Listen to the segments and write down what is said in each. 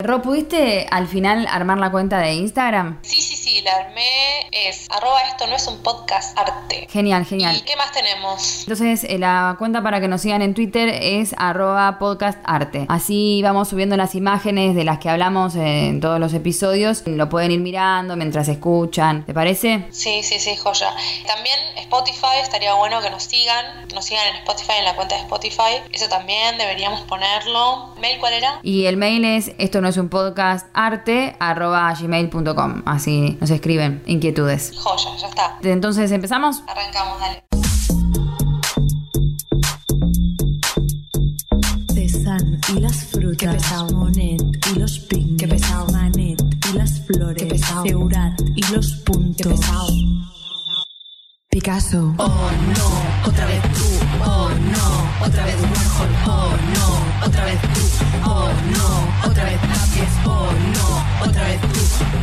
Ro, ¿pudiste al final armar la cuenta de Instagram? Sí, sí, sí, la armé. Es arroba esto no es un podcast arte. Genial, genial. ¿Y qué más tenemos? Entonces, eh, la cuenta para que nos sigan en Twitter es arroba podcast arte. Así vamos subiendo las imágenes de las que hablamos en todos los episodios. Lo pueden ir mirando mientras escuchan. ¿Te parece? Sí, sí, sí, joya. También Spotify, estaría bueno que nos sigan. Nos sigan en Spotify, en la cuenta de Spotify. Eso también deberíamos ponerlo. ¿Mail cuál era? Y el mail es esto no es un podcast arte arroba gmail.com. Así nos escriben inquietudes. Joya, ya está. Entonces, ¿empezamos? Arrancamos, dale. Pesan y las frutas, Monet y los pink, que pesado, Manet y las flores, que pesado, Seurat y los puntos, que pesado. Picasso. Oh no, otra vez tú. Oh no, otra vez Warhol. Oh no, otra vez tú. Oh no, otra vez Tapies. Oh no, otra vez tú.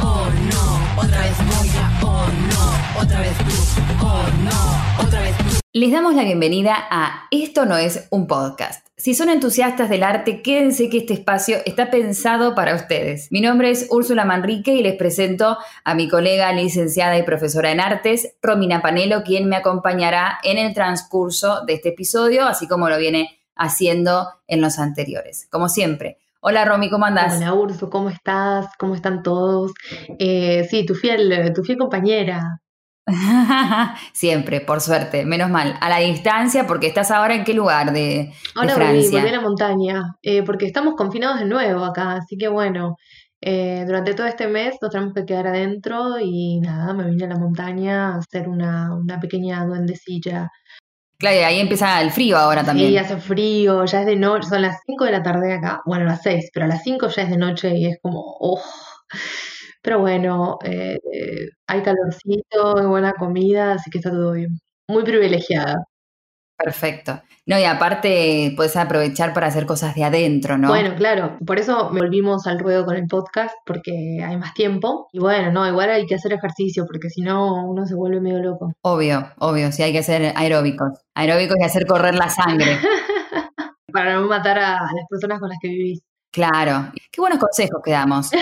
Oh no, otra vez Goya. Oh no, otra vez tú. Oh no, otra vez tú. Les damos la bienvenida a Esto no es un podcast. Si son entusiastas del arte, quédense que este espacio está pensado para ustedes. Mi nombre es Úrsula Manrique y les presento a mi colega licenciada y profesora en artes, Romina Panelo, quien me acompañará en el transcurso de este episodio, así como lo viene haciendo en los anteriores. Como siempre. Hola Romy, ¿cómo andás? Hola Urso, ¿cómo estás? ¿Cómo están todos? Eh, sí, tu fiel, tu fiel compañera. Siempre, por suerte, menos mal. A la distancia, porque estás ahora en qué lugar de, de Ahora volví, Francia. volví a la montaña, eh, porque estamos confinados de nuevo acá, así que bueno, eh, durante todo este mes nos tenemos que quedar adentro y nada, me vine a la montaña a hacer una, una pequeña duendecilla. Claro, y ahí empieza el frío ahora también. Sí, hace frío, ya es de noche, son las 5 de la tarde acá, bueno, las 6, pero a las 5 ya es de noche y es como, oh. Pero bueno, eh, eh, hay calorcito, hay buena comida, así que está todo bien. Muy privilegiada. Perfecto. No, y aparte puedes aprovechar para hacer cosas de adentro, ¿no? Bueno, claro, por eso me volvimos al ruedo con el podcast, porque hay más tiempo. Y bueno, no, igual hay que hacer ejercicio, porque si no uno se vuelve medio loco. Obvio, obvio, sí hay que hacer aeróbicos. Aeróbicos y hacer correr la sangre. Para no matar a, a las personas con las que vivís. Claro. Qué buenos consejos que damos.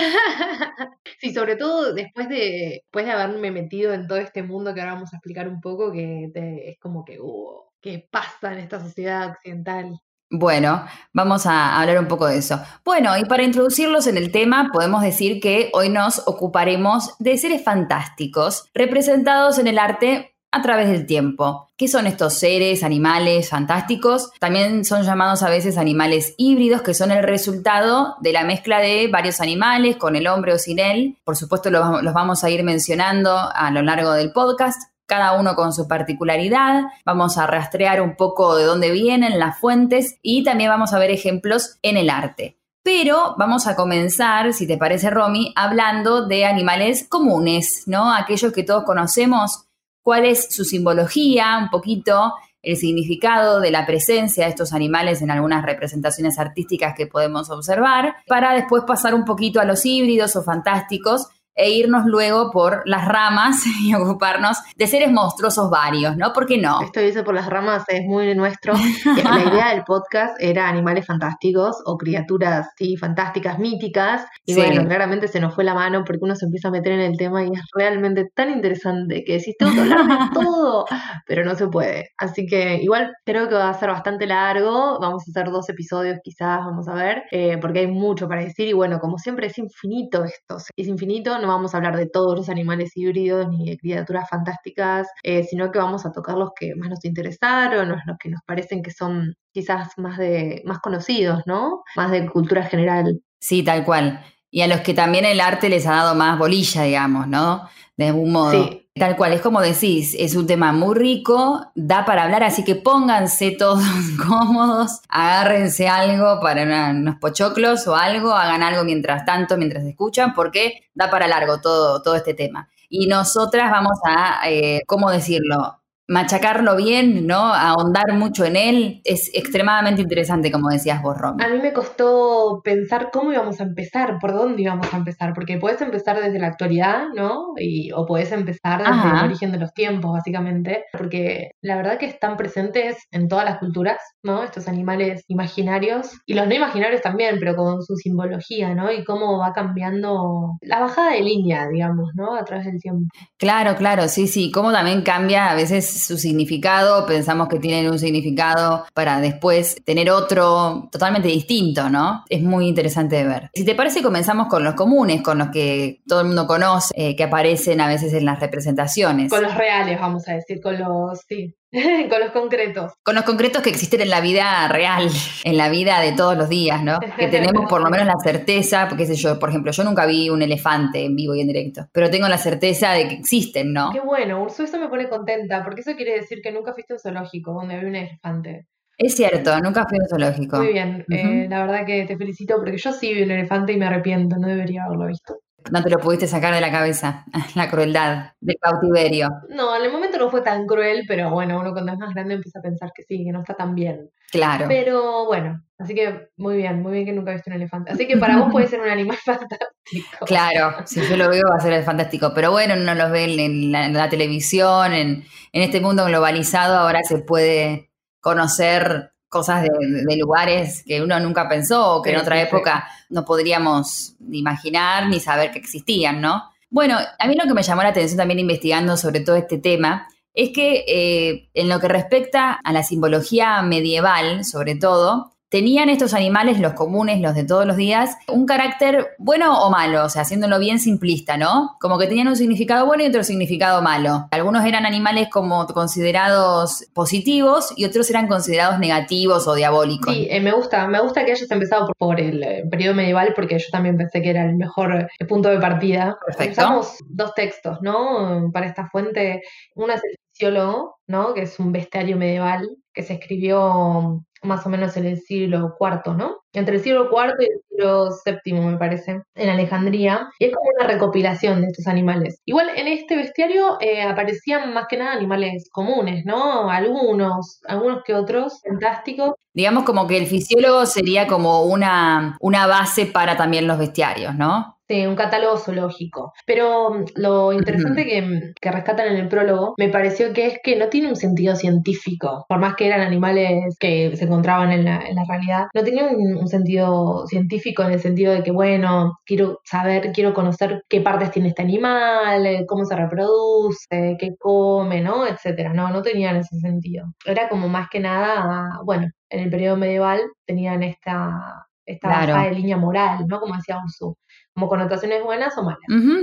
Sí, sobre todo después de, después de haberme metido en todo este mundo que ahora vamos a explicar un poco, que te- es como que, uh, ¿qué pasa en esta sociedad occidental? Bueno, vamos a hablar un poco de eso. Bueno, y para introducirlos en el tema, podemos decir que hoy nos ocuparemos de seres fantásticos representados en el arte a través del tiempo. ¿Qué son estos seres, animales fantásticos? También son llamados a veces animales híbridos, que son el resultado de la mezcla de varios animales, con el hombre o sin él. Por supuesto, los, los vamos a ir mencionando a lo largo del podcast cada uno con su particularidad, vamos a rastrear un poco de dónde vienen las fuentes y también vamos a ver ejemplos en el arte. Pero vamos a comenzar, si te parece Romy, hablando de animales comunes, ¿no? Aquellos que todos conocemos, cuál es su simbología, un poquito el significado de la presencia de estos animales en algunas representaciones artísticas que podemos observar, para después pasar un poquito a los híbridos o fantásticos e irnos luego por las ramas y ocuparnos de seres monstruosos varios, ¿no? ¿Por qué no? Esto dice por las ramas es muy nuestro. La idea del podcast era animales fantásticos o criaturas, sí, fantásticas, míticas. Y Sí. bueno, claramente se nos fue la mano porque uno se empieza a meter en el tema y es realmente tan interesante que decís, tengo que hablar de todo, pero no se puede. Así que igual creo que va a ser bastante largo. Vamos a hacer dos episodios quizás, vamos a ver, eh, porque hay mucho para decir. Y bueno, como siempre es infinito esto. Es infinito, no vamos a hablar de todos los animales híbridos ni de criaturas fantásticas, eh, sino que vamos a tocar los que más nos interesaron, los, los que nos parecen que son quizás más de más conocidos, ¿no? Más de cultura general. Sí, tal cual. Y a los que también el arte les ha dado más bolilla, digamos, ¿no? De algún modo. Sí. Tal cual, es como decís, es un tema muy rico, da para hablar, así que pónganse todos cómodos, agárrense algo para una- unos pochoclos o algo, hagan algo mientras tanto, mientras escuchan, porque da para largo todo, todo este tema. Y nosotras vamos a, eh, ¿cómo decirlo? Machacarlo bien, ¿no? Ahondar mucho en él, es extremadamente interesante, como decías vos, Romy. A mí me costó pensar cómo íbamos a empezar, por dónde íbamos a empezar, porque puedes empezar desde la actualidad, ¿no? Y, o puedes empezar desde Ajá. el origen de los tiempos, básicamente, porque la verdad que están presentes en todas las culturas, ¿no? Estos animales imaginarios y los no imaginarios también, pero con su simbología, ¿no? Y cómo va cambiando la bajada de línea, digamos, ¿no? A través del tiempo. Claro, claro, sí, sí. Cómo también cambia a veces su significado. Pensamos que tienen un significado para después tener otro totalmente distinto, ¿no? Es muy interesante de ver. Si te parece, comenzamos con los comunes, con los que todo el mundo conoce, eh, que aparecen a veces en las representaciones. Con los reales, vamos a decir, con los, sí, con los concretos. Con los concretos que existen en la vida real, en la vida de todos los días, ¿no? Que tenemos por lo menos la certeza, porque sé yo, por ejemplo, yo nunca vi un elefante en vivo y en directo, pero tengo la certeza de que existen, ¿no? Qué bueno, Ursu, eso me pone contenta, porque eso quiere decir que nunca fuiste a un zoológico donde había un elefante. Es cierto, nunca fui a un zoológico. Muy bien, eh, la verdad que te felicito porque yo sí vi un elefante y me arrepiento, no debería haberlo visto. No te lo pudiste sacar de la cabeza, la crueldad del cautiverio. No, en el momento no fue tan cruel, pero bueno, uno cuando es más grande empieza a pensar que sí, que no está tan bien. Claro. Pero bueno, así que muy bien, muy bien que nunca viste un elefante. Así que para vos puede ser un animal fantástico. Claro, si yo lo veo va a ser fantástico, pero bueno, uno los ve en la, en la televisión, en, en este mundo globalizado, ahora se puede conocer cosas de, de lugares que uno nunca pensó o que en otra sí, sí. época no podríamos ni imaginar ni saber que existían, ¿no? Bueno, a mí lo que me llamó la atención también investigando sobre todo este tema es que eh, en lo que respecta a la simbología medieval, sobre todo, tenían estos animales, los comunes, los de todos los días, un carácter bueno o malo, o sea, haciéndolo bien simplista, ¿no? Como que tenían un significado bueno y otro significado malo. Algunos eran animales como considerados positivos y otros eran considerados negativos o diabólicos. Sí, eh, me gusta, me gusta que hayas empezado por, por el eh, periodo medieval porque yo también pensé que era el mejor eh, punto de partida. Perfecto. Usamos dos textos, ¿no? Para esta fuente. Uno es el fisiólogo, ¿no? Que es un bestiario medieval que se escribió más o menos en el siglo IV, ¿no? Entre el siglo IV y el siglo VII, me parece, en Alejandría. Y es como una recopilación de estos animales. Igual en este bestiario eh, aparecían más que nada animales comunes, ¿no? Algunos, algunos que otros, fantásticos. Digamos como que el fisiólogo sería como una, una base para también los bestiarios, ¿no? Sí, un catálogo zoológico. Pero mm, lo interesante que, que rescatan en el prólogo me pareció que es que no tiene un sentido científico. Por más que eran animales que se encontraban en la, en la realidad, no tenía un, un sentido científico en el sentido de que, bueno, quiero saber, quiero conocer qué partes tiene este animal, eh, cómo se reproduce, qué come, ¿no? Etcétera. No, no tenían ese sentido. Era como más que nada, bueno, en el periodo medieval tenían esta, esta Claro. de línea moral, ¿no? Como decía Ursu como connotaciones buenas o malas.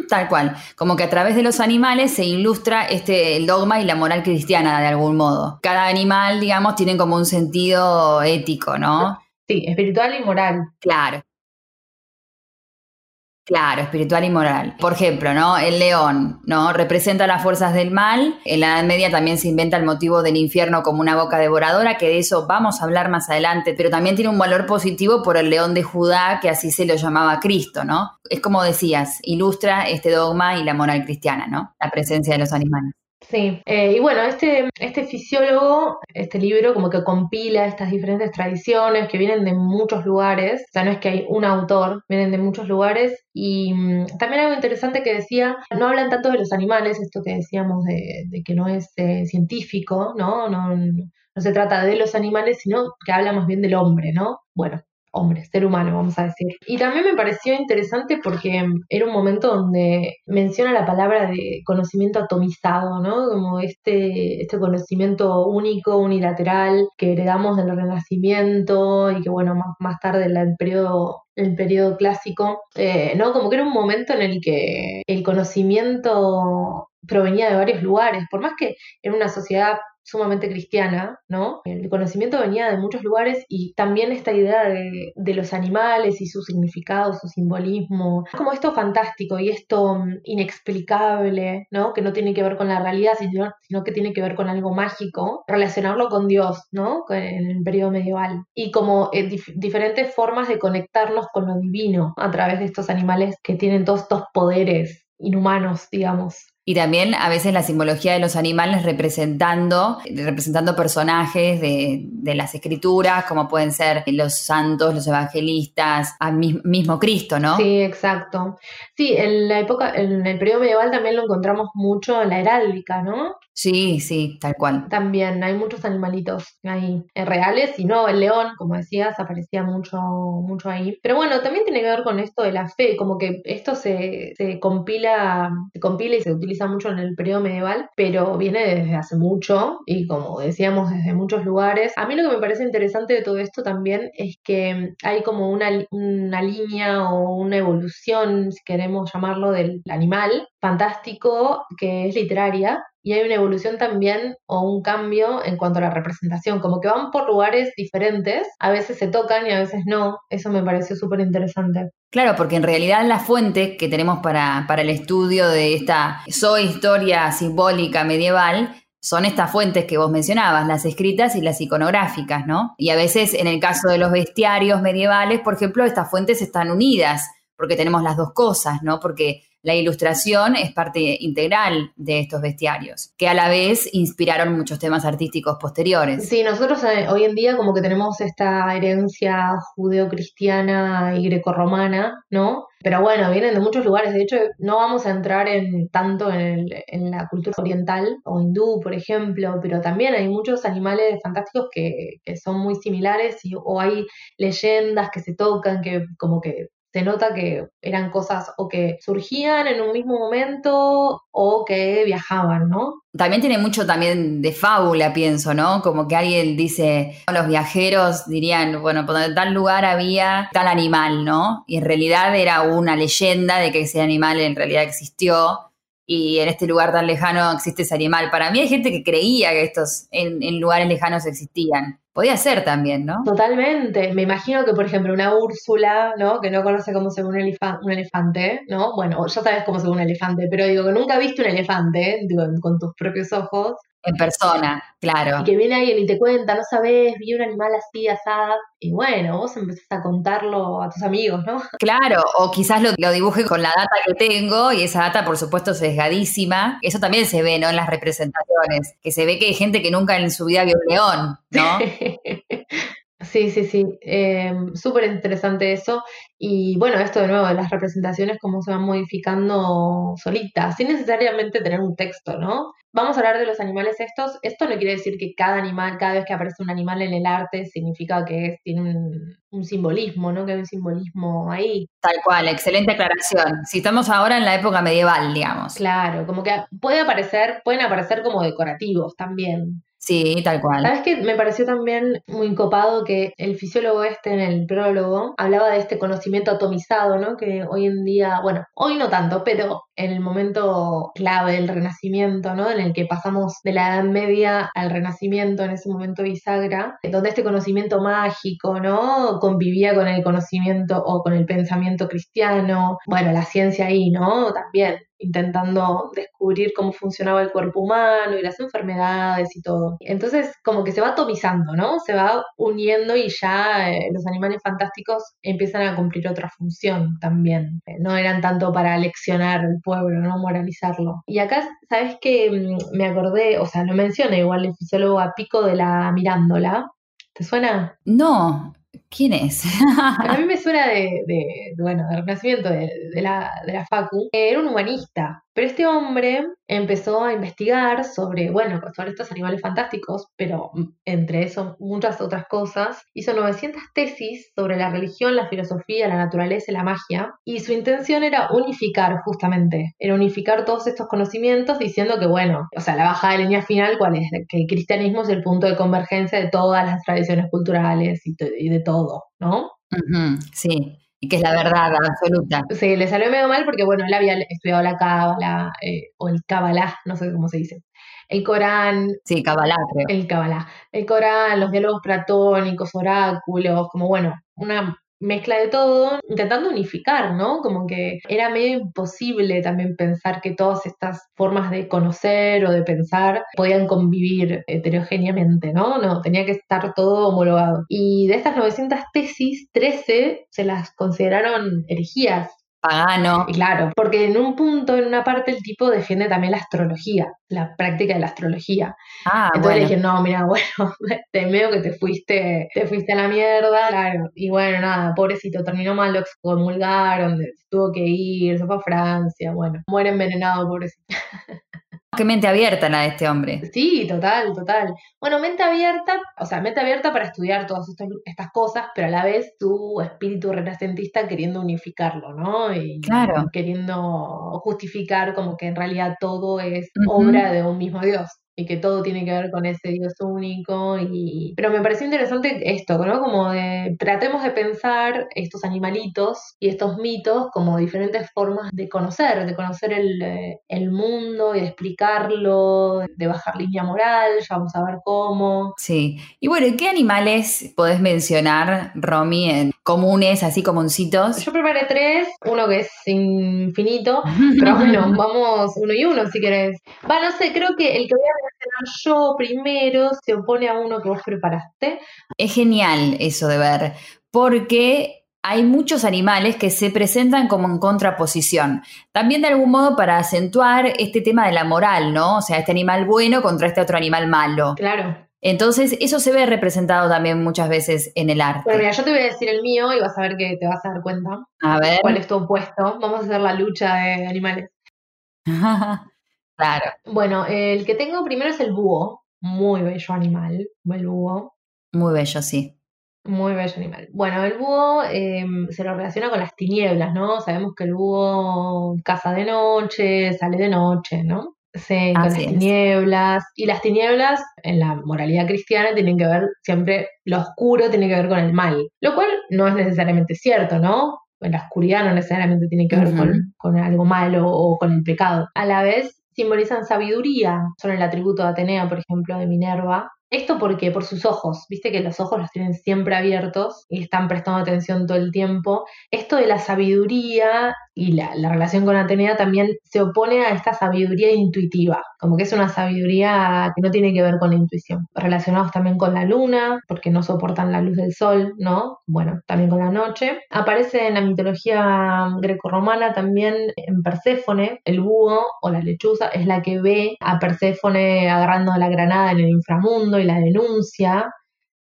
Tal cual. Como que a través de los animales se ilustra este, el dogma y la moral cristiana de algún modo. Cada animal, digamos, tiene como un sentido ético, ¿no? Sí, espiritual y moral. Claro. Claro, espiritual y moral. Por ejemplo, ¿no? El león, ¿no? Representa las fuerzas del mal. En la Edad Media también se inventa el motivo del infierno como una boca devoradora, que de eso vamos a hablar más adelante, pero también tiene un valor positivo por el león de Judá, que así se lo llamaba Cristo, ¿no? Es como decías, ilustra este dogma y la moral cristiana, ¿no? La presencia de los animales. Sí, eh, y bueno, este, este fisiólogo, este libro como que compila estas diferentes tradiciones que vienen de muchos lugares, o sea, no es que hay un autor, vienen de muchos lugares, y mm, también algo interesante que decía, no hablan tanto de los animales, esto que decíamos de, de que no es eh, científico, ¿no? No, no se trata de los animales, sino que habla más bien del hombre, ¿no? Bueno, hombre, ser humano, vamos a decir. Y también me pareció interesante porque era un momento donde menciona la palabra de conocimiento atomizado, ¿no? Como este, este conocimiento único, unilateral, que heredamos del Renacimiento y que, bueno, más, más tarde en el periodo el periodo clásico, eh, ¿no? Como que era un momento en el que el conocimiento provenía de varios lugares, por más que era una sociedad sumamente cristiana, ¿no? El conocimiento venía de muchos lugares y también esta idea de, los animales y su significado, su simbolismo, como esto fantástico y esto mm, inexplicable, ¿no? Que no tiene que ver con la realidad, sino, que tiene que ver con algo mágico, relacionarlo con Dios, ¿no? En el periodo medieval. Y como eh, dif- diferentes formas de conectarnos con lo divino a través de estos animales que tienen todos estos poderes inhumanos, digamos. Y también a veces la simbología de los animales representando, representando personajes de, de las escrituras, como pueden ser los santos, los evangelistas, mi- mismo Cristo, ¿no? Sí, exacto. Sí, en la época, en el periodo medieval también lo encontramos mucho en la heráldica, ¿no? Sí, sí, tal cual. También hay muchos animalitos ahí eh, reales y no, el león, como decías, aparecía mucho, mucho ahí. Pero bueno, también tiene que ver con esto de la fe, como que esto se, se compila, se compila y se utiliza mucho en el periodo medieval, pero viene desde hace mucho y como decíamos, desde muchos lugares. A mí lo que me parece interesante de todo esto también es que hay como una, una línea o una evolución, si queremos llamarlo, del animal fantástico que es literaria y hay una evolución también o un cambio en cuanto a la representación, como que van por lugares diferentes, a veces se tocan y a veces no, eso me pareció súper interesante. Claro, porque en realidad la fuente que tenemos para, para el estudio de esta historia simbólica medieval son estas fuentes que vos mencionabas, las escritas y las iconográficas, ¿no? Y a veces en el caso de los bestiarios medievales, por ejemplo, estas fuentes están unidas, porque tenemos las dos cosas, ¿no? Porque la ilustración es parte integral de estos bestiarios, que a la vez inspiraron muchos temas artísticos posteriores. Sí, nosotros eh, hoy en día como que tenemos esta herencia judeocristiana y grecorromana, ¿no? Pero bueno, vienen de muchos lugares. De hecho, no vamos a entrar en tanto en, el- en la cultura oriental o hindú, por ejemplo, pero también hay muchos animales fantásticos que, que son muy similares y, o hay leyendas que se tocan, que como que se nota que eran cosas o que surgían en un mismo momento o que viajaban, ¿no? También tiene mucho también de fábula, pienso, ¿no? Como que alguien dice, los viajeros dirían, bueno, por tal lugar había tal animal, ¿no? Y en realidad era una leyenda de que ese animal en realidad existió y en este lugar tan lejano existe ese animal. Para mí hay gente que creía que estos en, en lugares lejanos existían. Podía ser también, ¿no? Totalmente. Me imagino que, por ejemplo, una Úrsula, ¿no? Que no conoce cómo se ve un, un elefante, ¿no? Bueno, ya sabes cómo se ve un elefante, pero digo que nunca viste un elefante, digo, con tus propios ojos, En persona, claro. y que viene alguien y te cuenta, no sabes, vi un animal así, asado, y bueno, vos empezás a contarlo a tus amigos, ¿no? Claro, o quizás lo, lo dibuje con la data que tengo y esa data, por supuesto, sesgadísima. Eso también se ve, ¿no? En las representaciones, que se ve que hay gente que nunca en su vida vio un león, ¿no? Sí, sí, sí, eh, súper interesante eso. Y bueno, esto de nuevo de las representaciones, cómo se van modificando solitas, sin necesariamente tener un texto, ¿no? Vamos a hablar de los animales estos. Esto no quiere decir que cada animal, cada vez que aparece un animal en el arte, significa que es- tiene un, un simbolismo, ¿no? Que hay un simbolismo ahí. Tal cual, excelente aclaración. Si estamos ahora en la época medieval, digamos. Claro, como que puede aparecer, pueden aparecer como decorativos también. Sí, tal cual. ¿Sabes qué? Me pareció también muy copado que el fisiólogo este en el prólogo hablaba de este conocimiento atomizado, ¿no? Que hoy en día, bueno, hoy no tanto, pero en el momento clave del Renacimiento, ¿no? En el que pasamos de la Edad Media al Renacimiento, en ese momento bisagra, donde este conocimiento mágico, ¿no? Convivía con el conocimiento o con el pensamiento cristiano, bueno, la ciencia ahí, ¿no? También intentando descubrir cómo funcionaba el cuerpo humano y las enfermedades y todo. Entonces, como que se va atomizando, ¿no? Se va uniendo y ya eh, los animales fantásticos empiezan a cumplir otra función también. Eh, no eran tanto para leccionar al pueblo, ¿no? Moralizarlo. Y acá, ¿sabes qué? Mm, Me acordé, o sea, lo menciona igual el fisiólogo a Pico de la Mirándola. ¿Te suena? No, ¿quién es? A mí me suena de, de- bueno, del Renacimiento, de, de la, de la Facu. Era un humanista, este hombre empezó a investigar sobre, bueno, sobre estos animales fantásticos, pero mm, entre eso muchas otras cosas. Hizo 900 tesis sobre la religión, la filosofía, la naturaleza y la magia. Y su intención era unificar, justamente, era unificar todos estos conocimientos diciendo que, bueno, o sea, la bajada de línea final, ¿cuál es? Que el cristianismo es el punto de convergencia de todas las tradiciones culturales y, de todo, ¿no? Ujú, sí, y que es la verdad absoluta. Sí, le salió medio mal porque, bueno, él había estudiado la Cábala, eh, o el Kabbalah, no sé cómo se dice. El Corán, Sí, Kabbalah, creo. el Kabbalah. El Corán, los diálogos platónicos, oráculos, como bueno, una mezcla de todo, intentando unificar, ¿no? Como que era medio imposible también pensar que todas estas formas de conocer o de pensar podían convivir heterogéneamente, ¿no? No, tenía que estar todo homologado. Y de estas 900 tesis, 13 se las consideraron herejías pagano. Y claro, porque en un punto, en una parte, el tipo defiende también la astrología, la práctica de la astrología. Ah, Entonces le bueno. dije, no, mira, bueno, te veo que te fuiste, te fuiste a la mierda, claro. Y bueno, nada, pobrecito, terminó mal, lo excomulgaron, tuvo que ir, se fue a Francia, bueno, muere envenenado, pobrecito. Qué mente abierta la de este hombre. Sí, total, total. Bueno, mente abierta, o sea, mente abierta para estudiar todas estos- estas cosas, pero a la vez tu espíritu renacentista queriendo unificarlo, ¿no? Y Claro. queriendo justificar como que en realidad todo es obra de un mismo Dios y que todo tiene que ver con ese Dios único y pero me pareció interesante esto, ¿no? Como de tratemos de pensar estos animalitos y estos mitos como diferentes formas de conocer, de conocer el, eh, el mundo y de explicarlo, de bajar línea moral, ya vamos a ver cómo. Sí. Y bueno, ¿y qué animales podés mencionar, Romy, en comunes, así comuncitos? Yo preparé tres, uno que es infinito, pero bueno, vamos uno y uno si querés. Va, no sé, creo que el que voy a yo primero se opone a uno que vos preparaste. Es genial eso de ver, porque hay muchos animales que se presentan como en contraposición. También de algún modo para acentuar este tema de la moral, ¿no? O sea, este animal bueno contra este otro animal malo. Claro. Entonces, eso se ve representado también muchas veces en el Bueno, arte. mira, yo te voy a decir el mío y vas a ver que te vas a dar cuenta A ver. cuál es tu opuesto. Vamos a hacer la lucha de animales. claro, Bueno, el que tengo primero es el búho. Muy bello animal, el búho. muy bello, sí. Muy bello animal. Bueno, el búho eh, se lo relaciona con las tinieblas, ¿no? Sabemos que el búho caza de noche, sale de noche, ¿no? Sí, con Así las es. tinieblas. Y las tinieblas, en la moralidad cristiana, tienen que ver siempre, lo oscuro tiene que ver con el mal. Lo cual no es necesariamente cierto, ¿no? La oscuridad no necesariamente tiene que ver con, con algo malo o con el pecado. A la vez, simbolizan sabiduría. Son el atributo de Atenea, por ejemplo, de Minerva. Esto porque por sus ojos, viste que los ojos los tienen siempre abiertos y están prestando atención todo el tiempo. Esto de la sabiduría y la, la relación con Atenea también se opone a esta sabiduría intuitiva, como que es una sabiduría que no tiene que ver con la intuición. Relacionados también con la luna, porque no soportan la luz del sol, ¿no? Bueno, también con la noche. Aparece en la mitología grecorromana también en Perséfone, el búho o la lechuza es la que ve a Perséfone agarrando la granada en el inframundo y la denuncia,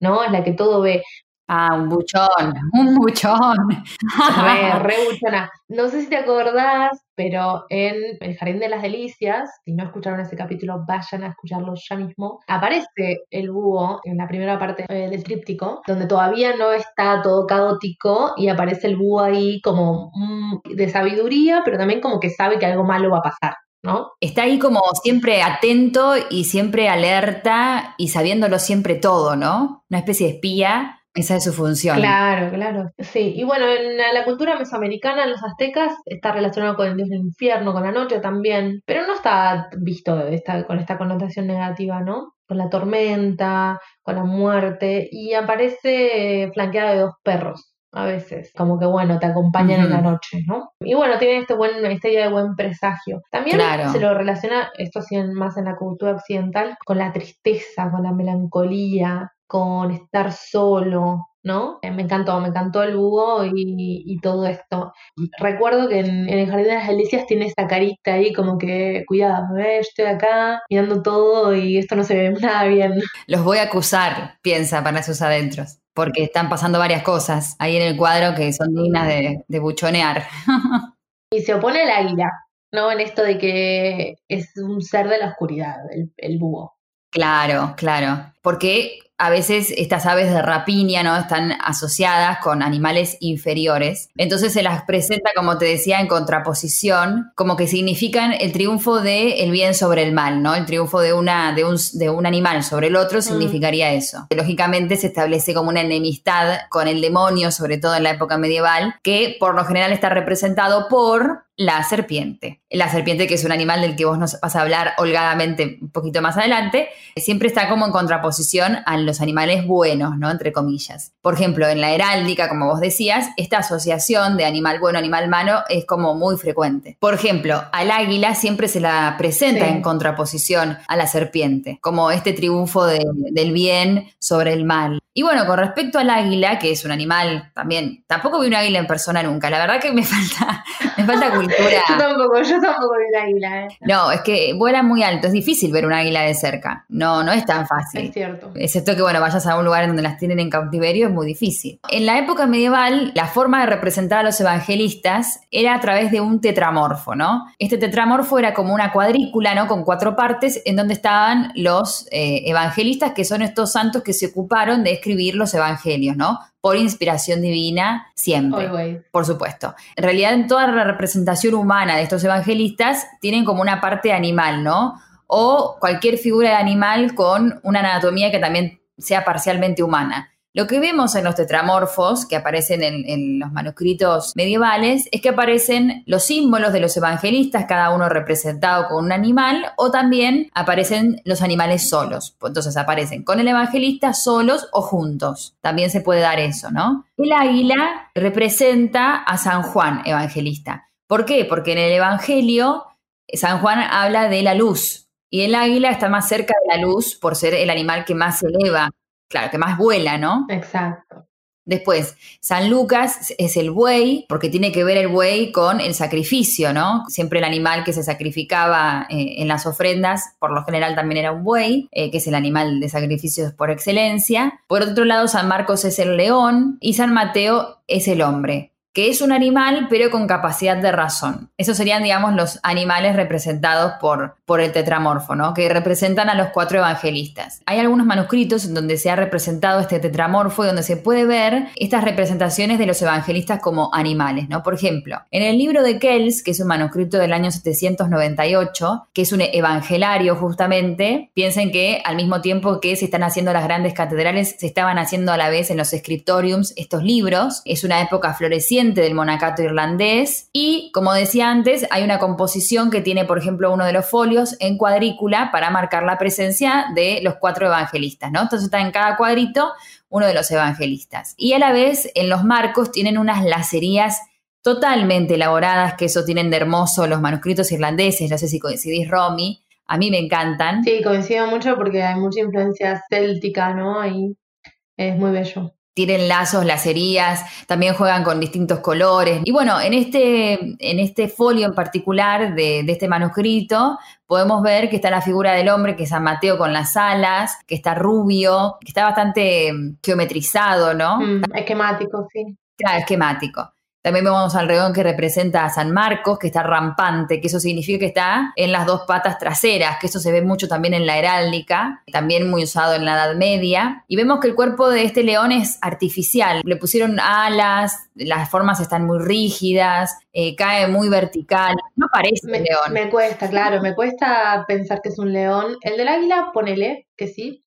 ¿no? Es la que todo ve. Ah, un buchón, un buchón. Re, re buchona. No sé si te acordás, pero en El Jardín de las Delicias, si no escucharon ese capítulo, vayan a escucharlo ya mismo. Aparece el búho en la primera parte eh, del tríptico, donde todavía no está todo caótico y aparece el búho ahí como mm, de sabiduría, pero también como que sabe que algo malo va a pasar. ¿No? Está ahí como siempre atento y siempre alerta y sabiéndolo siempre todo, ¿no? Una especie de espía, esa es su función. Claro, claro. Sí, y bueno, en la, la cultura mesoamericana, en los aztecas, está relacionado con el dios del infierno, con la noche también, pero no está visto esta, con esta connotación negativa, ¿no? Con la tormenta, con la muerte, y aparece flanqueado de dos perros. A veces, como que bueno, te acompañan en la noche, ¿no? Y bueno, tiene este buen, esta idea de buen presagio. También Claro. se lo relaciona, esto sí más en la cultura occidental, con la tristeza, con la melancolía, con estar solo, ¿no? Eh, me encantó, me encantó el búho y, y todo esto. Recuerdo que en, en el Jardín de las Delicias tiene esta carita ahí como que, cuidado, ¿eh? estoy acá mirando todo y esto no se ve nada bien. Los voy a acusar, piensa para sus adentros, porque están pasando varias cosas ahí en el cuadro que son dignas de, de buchonear. Y se opone al águila, ¿no? En esto de que es un ser de la oscuridad, el, el búho. Claro, claro. Porque a veces estas aves de rapiña, ¿no? Están asociadas con animales inferiores. Entonces se las presenta, como te decía, en contraposición, como que significan el triunfo del el bien sobre el mal, ¿no? El triunfo de, una, de, un, de un animal sobre el otro significaría eso. Lógicamente se establece como una enemistad con el demonio, sobre todo en la época medieval, que por lo general está representado por la serpiente. La serpiente, que es un animal del que vos nos vas a hablar holgadamente un poquito más adelante, siempre está como en contraposición a los animales buenos, ¿no? Entre comillas. Por ejemplo, en la heráldica, como vos decías, esta asociación de animal bueno, animal malo es como muy frecuente. Por ejemplo, al águila siempre se la presenta Sí. en contraposición a la serpiente, como este triunfo de- del bien sobre el mal. Y bueno, con respecto al águila, que es un animal también, tampoco vi un águila en persona nunca. La verdad que me falta, me falta cultura. yo tampoco, yo tampoco vi un águila. ¿eh? No, es que vuelan muy alto, es difícil ver un águila de cerca. No, no es tan fácil. Es cierto. Excepto que, bueno, vayas a un lugar en donde las tienen en cautiverio, es muy difícil. En la época medieval, la forma de representar a los evangelistas era a través de un tetramorfo, ¿no? Este tetramorfo era como una cuadrícula, ¿no? Con cuatro partes en donde estaban los eh, evangelistas, que son estos santos que se ocuparon de escribir los evangelios, ¿no? Por inspiración divina siempre, Always. por supuesto. En realidad, en toda la representación humana de estos evangelistas, tienen como una parte animal, ¿no? O cualquier figura de animal con una anatomía que también sea parcialmente humana. Lo que vemos en los tetramorfos que aparecen en, los manuscritos medievales es que aparecen los símbolos de los evangelistas, cada uno representado con un animal, o también aparecen los animales solos. Entonces aparecen con el evangelista solos o juntos. También se puede dar eso, ¿no? El águila representa a San Juan evangelista. ¿Por qué? Porque en el Evangelio San Juan habla de la luz y el águila está más cerca de la luz por ser el animal que más se eleva claro, que más vuela, ¿no? Exacto. Después, San Lucas es el buey, porque tiene que ver el buey con el sacrificio, ¿no? Siempre el animal que se sacrificaba eh, en las ofrendas, por lo general también era un buey, eh, que es el animal de sacrificios por excelencia. Por otro lado, San Marcos es el león y San Mateo es el hombre que es un animal pero con capacidad de razón. Esos serían, digamos, los animales representados por, por el tetramorfo, ¿no? Que representan a los cuatro evangelistas. Hay algunos manuscritos en donde se ha representado este tetramorfo y donde se puede ver estas representaciones de los evangelistas como animales, ¿no? Por ejemplo, en el libro de Kells, que es un manuscrito del año 798, que es un evangelario justamente, piensen que al mismo tiempo que se están haciendo las grandes catedrales, se estaban haciendo a la vez en los scriptoriums estos libros. Es una época floreciente del monacato irlandés y, como decía antes, hay una composición que tiene, por ejemplo, uno de los folios en cuadrícula para marcar la presencia de los cuatro evangelistas, ¿no? Entonces está en cada cuadrito uno de los evangelistas. Y a la vez, en los marcos tienen unas lacerías totalmente elaboradas, que eso tienen de hermoso los manuscritos irlandeses, no sé si coincidís, Romy, a mí me encantan. Sí, coincido mucho porque hay mucha influencia céltica, ¿no? Ahí es muy bello tienen lazos, lacerías, también juegan con distintos colores. Y bueno, en este, en este folio en particular de, de, este manuscrito, podemos ver que está la figura del hombre, que es San Mateo con las alas, que está rubio, que está bastante geometrizado, ¿no? Mm, esquemático, sí. Claro, esquemático. También vemos al que representa a San Marcos, que está rampante, que eso significa que está en las dos patas traseras, que eso se ve mucho también en la heráldica, también muy usado en la Edad Media. Y vemos que el cuerpo de este león es artificial. Le pusieron alas, las formas están muy rígidas, eh, cae muy vertical. No parece me, un león. Me cuesta, claro, me cuesta pensar que es un león. El del águila, ponele que sí,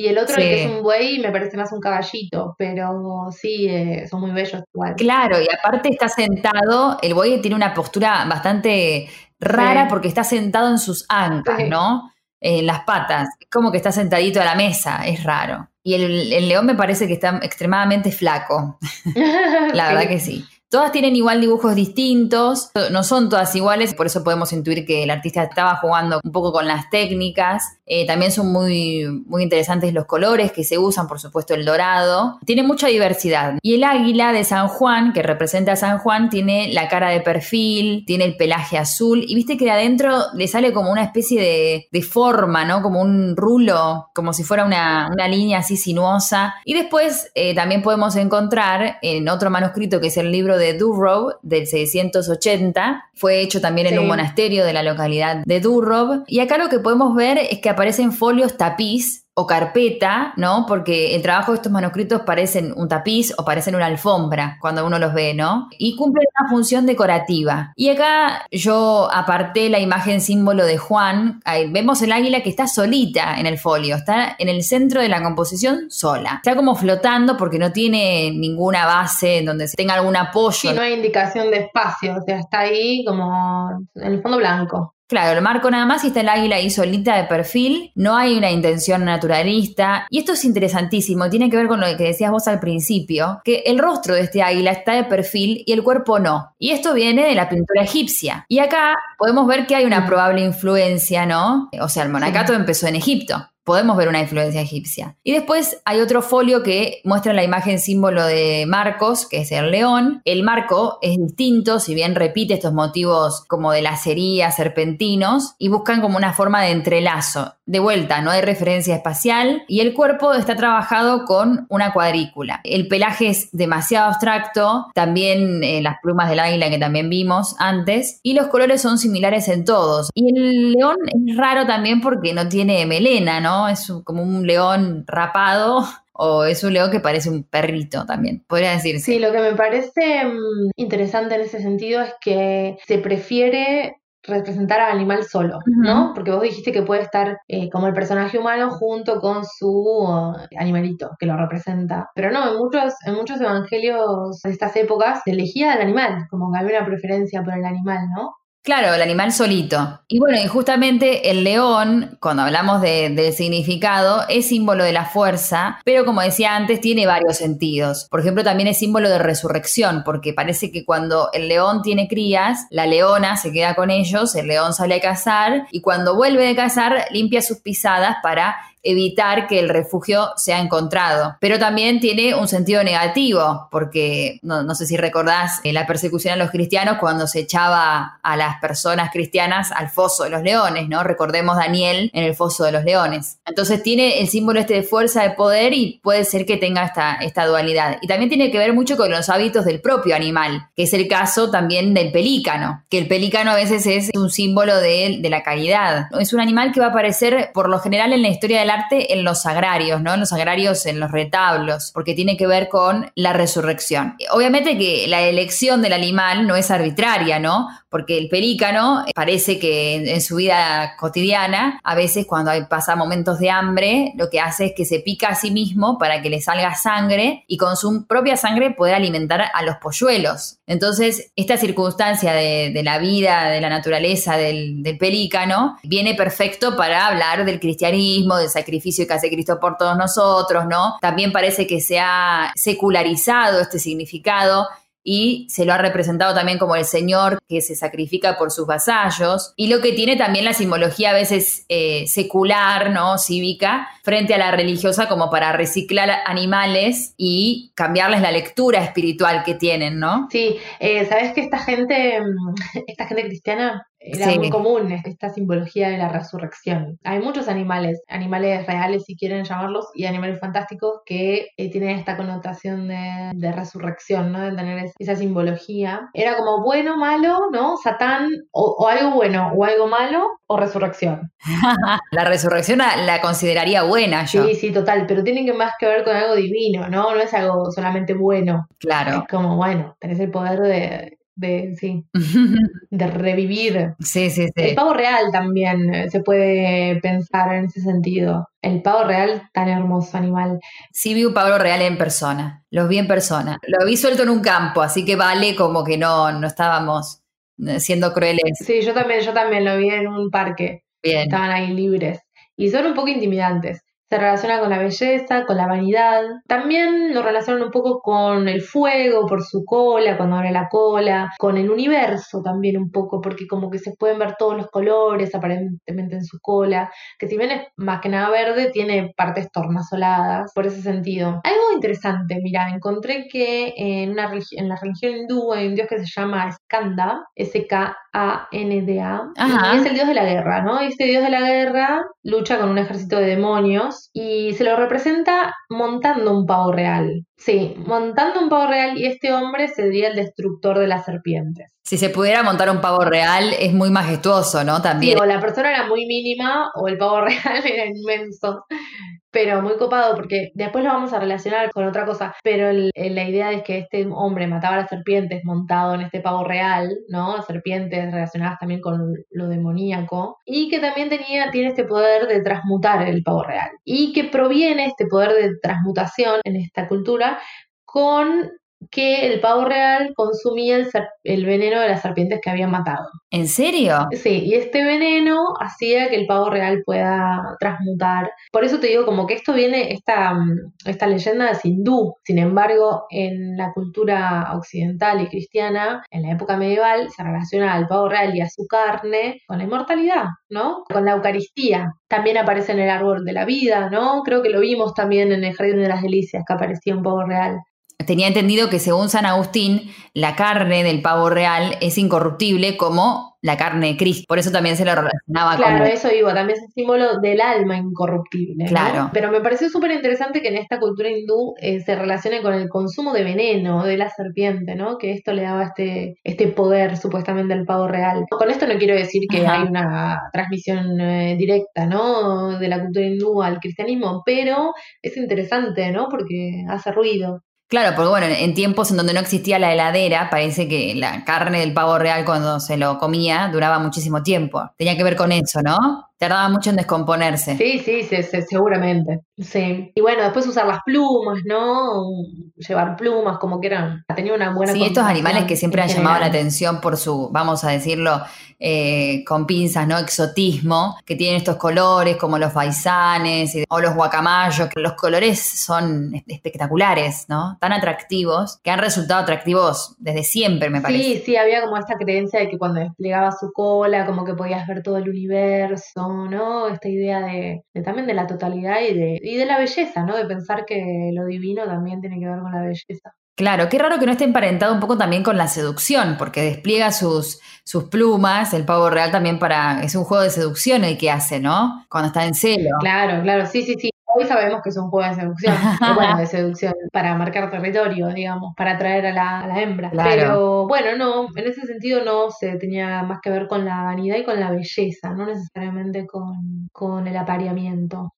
y el otro, Sí. el que es un buey, me parece más un caballito, pero sí, eh, son muy bellos igual. Claro, y aparte está sentado, el buey tiene una postura bastante rara Sí. porque está sentado en sus ancas, Sí. ¿no? En las patas, es como que está sentadito a la mesa, es raro. Y el, el león me parece que está extremadamente flaco, la verdad que sí. Todas tienen igual dibujos distintos, no son todas iguales, por eso podemos intuir que el artista estaba jugando un poco con las técnicas. Eh, también son muy, muy interesantes los colores que se usan, por supuesto el dorado. Tiene mucha diversidad. Y el águila de San Juan, que representa a San Juan, tiene la cara de perfil, tiene el pelaje azul y viste que de adentro le sale como una especie de, de forma, ¿no? Como un rulo, como si fuera una, una línea así sinuosa. Y después eh, también podemos encontrar en otro manuscrito que es el libro de Durrow del 680. Fue hecho también en un monasterio de la localidad de Durrow. Y acá lo que podemos ver es que aparecen folios tapiz o carpeta, ¿no? Porque el trabajo de estos manuscritos parecen un tapiz o parecen una alfombra cuando uno los ve, ¿no? Y cumplen una función decorativa. Y acá yo aparté la imagen símbolo de Juan. Ahí vemos el águila que está solita en el folio, está en el centro de la composición sola. Está como flotando porque no tiene ninguna base en donde tenga algún apoyo. Sí, no hay indicación de espacio, o sea, está ahí como en el fondo blanco. Claro, el marco nada más y está el águila ahí solita de perfil, no hay una intención naturalista. Y esto es interesantísimo, tiene que ver con lo que decías vos al principio, que el rostro de este águila está de perfil y el cuerpo no. Y esto viene de la pintura egipcia. Y acá podemos ver que hay una Mm. probable influencia, ¿no? O sea, el monacato empezó en Egipto. Podemos ver una influencia egipcia. Y después hay otro folio que muestra la imagen símbolo de Marcos, que es el león. El marco es distinto, si bien repite estos motivos como de lacería, serpentinos, y buscan como una forma de entrelazo. De vuelta, no hay referencia espacial y el cuerpo está trabajado con una cuadrícula. El pelaje es demasiado abstracto, también eh, las plumas del águila que también vimos antes, y los colores son similares en todos. Y el león es raro también porque no tiene melena, ¿no? Es como un león rapado o es un león que parece un perrito también, podría decirse. Sí, lo que me parece mm, interesante en ese sentido es que se prefiere representar al animal solo, ¿no? Porque vos dijiste que puede estar eh, como el personaje humano junto con su uh, animalito que lo representa. Pero no, en muchos, en muchos evangelios de estas épocas se elegía al animal, como que había una preferencia por el animal, ¿no? Claro, el animal solito. Y bueno, y justamente el león, cuando hablamos de, significado, es símbolo de la fuerza, pero como decía antes, tiene varios sentidos. Por ejemplo, también es símbolo de resurrección, porque parece que cuando el león tiene crías, la leona se queda con ellos, el león sale a cazar y cuando vuelve de cazar limpia sus pisadas para evitar que el refugio sea encontrado. Pero también tiene un sentido negativo, porque no, sé si recordás eh, la persecución a los cristianos cuando se echaba a las personas cristianas al foso de los leones, ¿no? Recordemos Daniel en el foso de los leones. Entonces tiene el símbolo este de fuerza, de poder y puede ser que tenga esta, esta dualidad. Y también tiene que ver mucho con los hábitos del propio animal, que es el caso también del pelícano, que el pelícano a veces es un símbolo de, de la caridad. Es un animal que va a aparecer por lo general en la historia de en los agrarios, ¿no? En los agrarios, en los retablos, porque tiene que ver con la resurrección. Obviamente que la elección del animal no es arbitraria, ¿no? Porque el pelícano parece que en, su vida cotidiana, a veces cuando pasa momentos de hambre, lo que hace es que se pica a sí mismo para que le salga sangre y con su propia sangre poder alimentar a los polluelos. Entonces, esta circunstancia de, la vida, de la naturaleza del, del pelícano, viene perfecto para hablar del cristianismo, del sacrificio que hace Cristo por todos nosotros, ¿no? También parece que se ha secularizado este significado y se lo ha representado también como el Señor que se sacrifica por sus vasallos, y lo que tiene también la simbología a veces eh, secular, ¿no? Cívica, frente a la religiosa como para reciclar animales y cambiarles la lectura espiritual que tienen, ¿no? Sí, eh, ¿sabes que esta gente, mm, esta gente cristiana era muy común esta simbología de la resurrección. Hay muchos animales, animales reales si quieren llamarlos, y animales fantásticos que eh, tienen esta connotación de, resurrección, ¿no? De tener esa simbología. Era como bueno, malo, ¿no? Satán, o, algo bueno, o algo malo, o resurrección. la resurrección la, consideraría buena yo. Sí, sí, total, pero tiene que más que ver con algo divino, ¿no? No es algo solamente bueno. Claro. Es como, bueno, tenés el poder de de, sí, de revivir. Sí, sí, sí. El pavo real también eh, se puede pensar en ese sentido. El pavo real, tan hermoso animal. Sí vi un pavo real en persona, los vi en persona. Lo vi suelto en un campo, así que vale como que no, no estábamos eh, siendo crueles. Sí, yo también, yo también lo vi en un parque. Bien. Estaban ahí libres. Y son un poco intimidantes se relaciona con la belleza, con la vanidad. También lo relacionan un poco con el fuego por su cola, cuando abre la cola, con el universo también un poco, porque como que se pueden ver todos los colores aparentemente en su cola, que si bien es más que nada verde, tiene partes tornasoladas, por ese sentido. Algo interesante, mira, encontré que en, una en la religión hindú hay un dios que se llama Skanda, S-K-A-N-D-A, y es el dios de la guerra, ¿no? Y este dios de la guerra lucha con un ejército de demonios y se lo representa montando un pavo real. Sí, montando un pavo real y este hombre sería el destructor de las serpientes. Si se pudiera montar un pavo real es muy majestuoso, ¿no? También. o la persona era muy mínima o el pavo real era inmenso pero muy copado porque después lo vamos a relacionar con otra cosa, pero la idea es que este hombre mataba a las serpientes montado en este pavo real, ¿no? Serpientes relacionadas también con lo demoníaco, y que también tenía, tiene este poder de transmutar el pavo real, y que proviene este poder de transmutación en esta cultura con que el pavo real consumía el, veneno de las serpientes que habían matado. ¿En serio? Sí, y este veneno hacía que el pavo real pueda transmutar. Por eso te digo, como que esto viene, esta, mm, esta leyenda es hindú. Sin embargo, en la cultura occidental y cristiana, en la época medieval, se relaciona al pavo real y a su carne con la inmortalidad, ¿no? Con la Eucaristía. También aparece en el árbol de la vida, ¿no? Creo que lo vimos también en el Jardín de las Delicias, que aparecía un pavo real. Tenía entendido que según San Agustín, la carne del pavo real es incorruptible como la carne de Cristo. Por eso también se lo relacionaba Claro, con... eso digo, también es un símbolo del alma incorruptible. ¿no? Claro. Pero me pareció súper interesante que en esta cultura hindú eh, se relacione con el consumo de veneno de la serpiente, ¿no? Que esto le daba este, este poder supuestamente al pavo real. Con esto no quiero decir que Ajá. hay una transmisión eh, directa, ¿no? De la cultura hindú al cristianismo, pero es interesante, ¿no? Porque hace ruido. Claro, porque bueno, en tiempos en donde no existía la heladera, parece que la carne del pavo real cuando se lo comía duraba muchísimo tiempo. Tenía que ver con eso, ¿no? Tardaba mucho en descomponerse. Sí, sí, sí, sí, seguramente. Sí. Y bueno, después usar las plumas, ¿no? Llevar plumas, como que eran. Tenía una buena Sí, estos animales que siempre han llamado la atención por su, vamos a decirlo, eh, con pinzas, ¿no? Exotismo, que tienen estos colores como los faisanes y- o los guacamayos, que los colores son es- espectaculares, ¿no? Tan atractivos, que han resultado atractivos desde siempre, me parece. Sí, sí, había como esta creencia de que cuando desplegaba su cola, como que podías ver todo el universo, ¿no? Esta idea de, de también de la totalidad y de, y de la belleza, ¿no? De pensar que lo divino también tiene que ver con la belleza. Claro, qué raro que no esté emparentado un poco también con la seducción, porque despliega sus, sus plumas, el pavo real también para, es un juego de seducción el que hace, ¿no? Cuando está en celo. Claro, claro, sí, sí, sí. Hoy sabemos que es un juego de seducción, bueno, de seducción, para marcar territorio, digamos, para atraer a la, a la hembra. Claro. Pero bueno, no, en ese sentido no se tenía más que ver con la vanidad y con la belleza, no necesariamente con, con el apareamiento.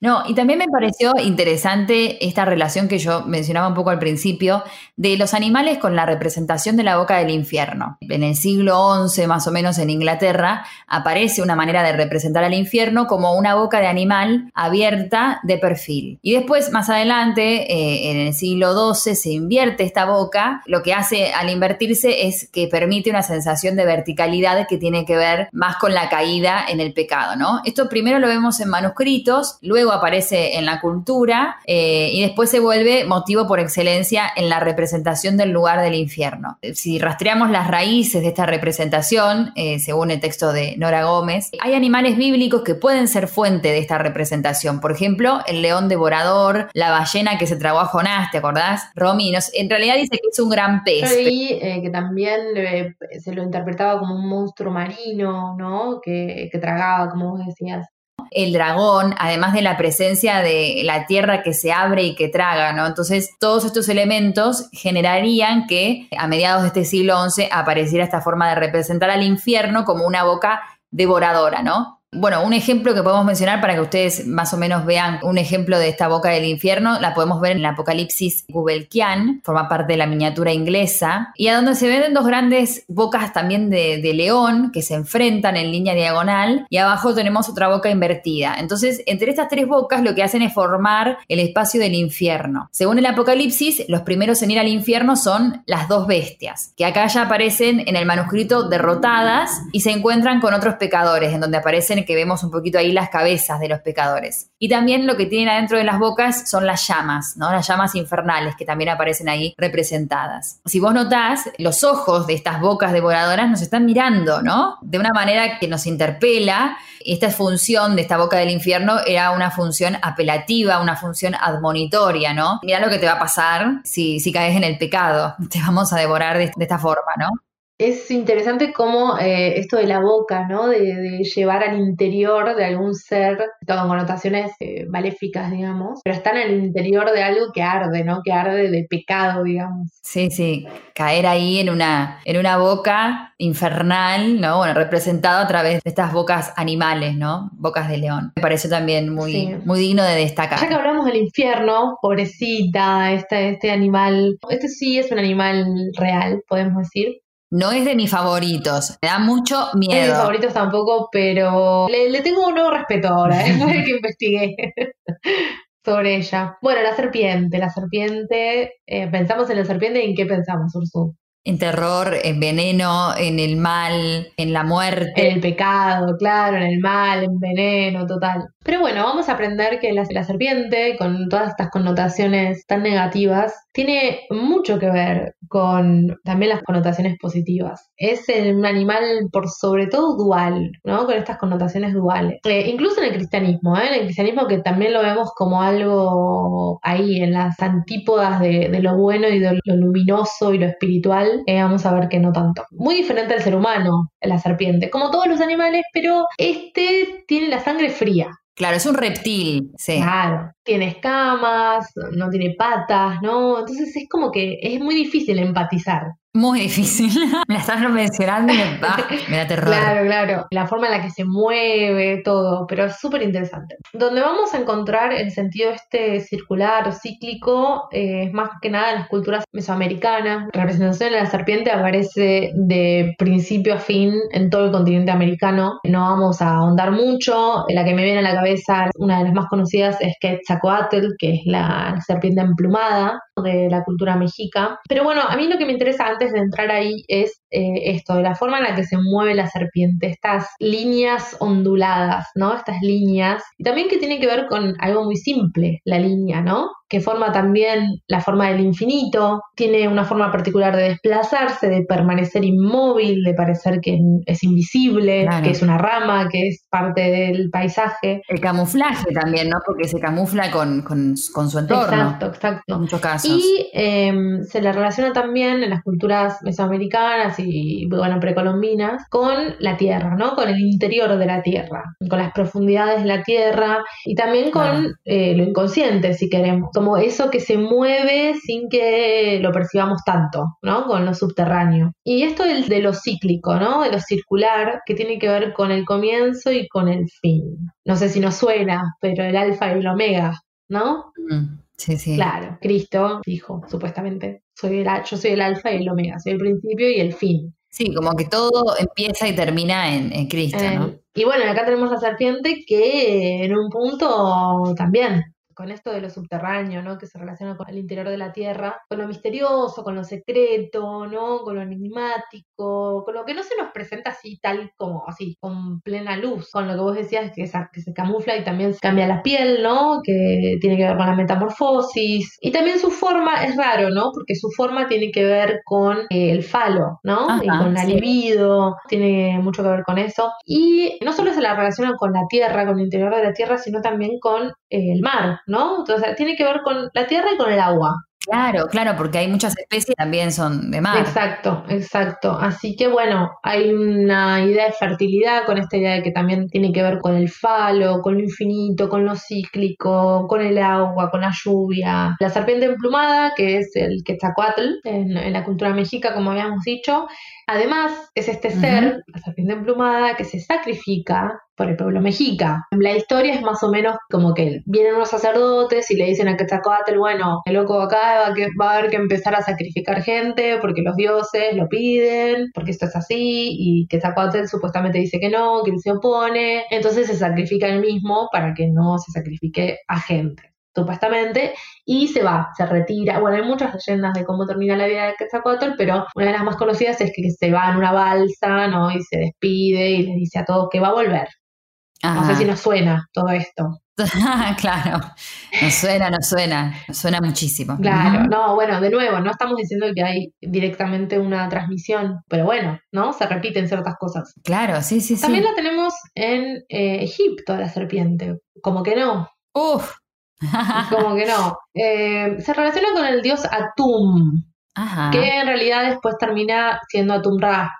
No, y también me pareció interesante esta relación que yo mencionaba un poco al principio de los animales con la representación de la boca del infierno. En el siglo XI, más o menos en Inglaterra, aparece una manera de representar al infierno como una boca de animal abierta de perfil. Y después, más adelante, eh, en el siglo XII, se invierte esta boca. Lo que hace al invertirse es que permite una sensación de verticalidad que tiene que ver más con la caída en el pecado, ¿no? Esto primero lo vemos en manuscritos, luego aparece en la cultura eh, y después se vuelve motivo por excelencia en la representación del lugar del infierno. Si rastreamos las raíces de esta representación, eh, según el texto de Nora Gómez, hay animales bíblicos que pueden ser fuente de esta representación. Por ejemplo, el león devorador, la ballena que se tragó a Jonás, ¿te acordás? Romy, nos- en realidad dice que es un gran Yo pez. leí eh, que también se lo interpretaba como un monstruo marino, ¿no? Que, que tragaba, como vos decías. El dragón, además de la presencia de la tierra que se abre y que traga, ¿no? Entonces, todos estos elementos generarían que a mediados de este siglo XI apareciera esta forma de representar al infierno como una boca devoradora, ¿no? Bueno, un ejemplo que podemos mencionar para que ustedes más o menos vean un ejemplo de esta boca del infierno, la podemos ver en el Apocalipsis Gubelkian, forma parte de la miniatura inglesa, y a donde se ven dos grandes bocas también de, de león que se enfrentan en línea diagonal, y abajo tenemos otra boca invertida. Entonces, entre estas tres bocas lo que hacen es formar el espacio del infierno. Según el Apocalipsis, los primeros en ir al infierno son las dos bestias, que acá ya aparecen en el manuscrito derrotadas y se encuentran con otros pecadores, en donde aparecen que vemos un poquito ahí las cabezas de los pecadores. Y también lo que tienen adentro de las bocas son las llamas, ¿no? Las llamas infernales que también aparecen ahí representadas. Si vos notás, los ojos de estas bocas devoradoras nos están mirando, ¿no? De una manera que nos interpela. Esta función de esta boca del infierno era una función apelativa, una función admonitoria, ¿no? Mira lo que te va a pasar si, si caes en el pecado. Te vamos a devorar de, de esta forma, ¿no? Es interesante cómo eh, esto de la boca, ¿no? De, de llevar al interior de algún ser, con connotaciones eh, maléficas, digamos, pero está en el interior de algo que arde, ¿no? Que arde de pecado, digamos. Sí, sí, caer ahí en una, en una boca infernal, ¿no? Bueno, representado a través de estas bocas animales, ¿no? Bocas de león. Me pareció también muy, Sí. muy digno de Ya que destacar. hablamos del infierno, pobrecita, este, este animal, este sí es un animal real, podemos decir. No es de mis favoritos, me da mucho No es de mis miedo. favoritos tampoco, pero le, le tengo un nuevo respeto ahora, ¿eh? que investigué. sobre ella. Bueno, la serpiente, la serpiente, eh, pensamos en la serpiente y en qué pensamos, Ursu. En terror, en veneno, en el mal, en la muerte. En el pecado, claro, en el mal, en veneno, total. Pero bueno, vamos a aprender que la, serpiente, con todas estas connotaciones tan negativas, tiene mucho que ver con también las connotaciones positivas. Es un animal por sobre todo dual, ¿no? Con estas connotaciones duales. Eh, incluso en el cristianismo, ¿eh? En el cristianismo que también lo vemos como algo ahí, en las antípodas de, de lo bueno y de lo luminoso y lo espiritual, eh, vamos a ver que no tanto. Muy diferente al ser humano, la serpiente, como todos los animales, pero este tiene la sangre fría. Claro, es un reptil, sí. Claro, tiene escamas, no tiene patas, ¿no? Entonces es como que es muy difícil empatizar. Muy difícil. me la estás mencionando y me, ah, me da terror. Claro, claro. La forma en la que se mueve, todo, pero es súper interesante. Donde vamos a encontrar el sentido este circular o cíclico eh, es más que nada en las culturas mesoamericanas. La representación de la serpiente aparece de principio a fin en todo el continente americano. No vamos a ahondar mucho. La que me viene a la cabeza, una de las más conocidas, es Quetzalcoatl, que es la serpiente emplumada de la cultura mexica. Pero bueno, a mí lo que me interesa antes de entrar ahí es eh, esto, de la forma en la que se mueve la serpiente, estas líneas onduladas, ¿no? Estas líneas. Y también que tiene que ver con algo muy simple, la línea, ¿no? Que forma también la forma del infinito, tiene una forma particular de desplazarse, de permanecer inmóvil, de parecer que es invisible, Claro. que es una rama, que es parte del paisaje. El camuflaje también, ¿no? Porque se camufla con, con- con su entorno. Exacto, exacto. En muchos casos. Y eh, se le relaciona también en las culturas mesoamericanas y, bueno, precolombinas con la tierra, ¿no? Con el interior de la tierra, con las profundidades de la tierra y también con Claro. eh, lo inconsciente, si queremos, como eso que se mueve sin que lo percibamos tanto, ¿no? Con lo subterráneo. Y esto del- de lo cíclico, ¿no? De lo circular, que tiene que ver con el comienzo y con el fin. No sé si nos suena, pero el alfa y el omega, ¿no? Mm, Sí, sí. Claro, Cristo dijo, supuestamente, soy el, yo soy el alfa y el omega, soy el principio y el fin. Sí, como que todo empieza y termina en, en Cristo, Eh, ¿no? y bueno, acá tenemos la serpiente que en un punto también, con esto de lo subterráneo, ¿no? Que se relaciona con el interior de la tierra, con lo misterioso, con lo secreto, ¿no? Con lo enigmático, con lo que no se nos presenta así tal como así, con plena luz, con lo que vos decías que, esa- que se camufla y también cambia la piel, ¿no? Que tiene que ver con la metamorfosis. Y también su forma es raro, ¿no? Porque su forma tiene que ver con eh, el falo, ¿no? y con la sí. libido, tiene mucho que ver con eso. Y no solo se la relaciona con la tierra, con el interior de la tierra, sino también con eh, el mar, ¿no? Entonces tiene que ver con la tierra y con el agua. Claro, claro, porque hay muchas especies que también son de mar. Exacto, exacto. Así que bueno, hay una idea de fertilidad con esta idea de que también tiene que ver con el falo, con lo infinito, con lo cíclico, con el agua, con la lluvia. La serpiente emplumada, que es el Quetzalcoatl en, en la cultura mexica, como habíamos dicho, además es este ser, la serpiente emplumada, que se sacrifica por el pueblo mexica. La historia es más o menos como que vienen unos sacerdotes y le dicen a Quetzalcoatl, bueno, el loco acá va, que, va a haber que empezar a sacrificar gente porque los dioses lo piden, porque esto es así, y Quetzalcoatl supuestamente dice que no, que él se opone, entonces se sacrifica él mismo para que no se sacrifique a gente supuestamente, y se va, se retira. Bueno, hay muchas leyendas de cómo termina la vida de Quetzalcoatl, pero una de las más conocidas es que se va en una balsa, ¿no? Y se despide y le dice a todos que va a volver. No sé si nos suena todo esto. claro, nos suena, nos suena, nos suena muchísimo. Claro, no, bueno, de nuevo, no estamos diciendo que hay directamente una transmisión, pero bueno, ¿no? Se repiten ciertas cosas. Claro, sí, sí, sí. También la tenemos en eh, Egipto, la serpiente. Como que no, Uf. Como que no. Eh, se relaciona con el dios Atum, Ajá. que en realidad después termina siendo Atum Ra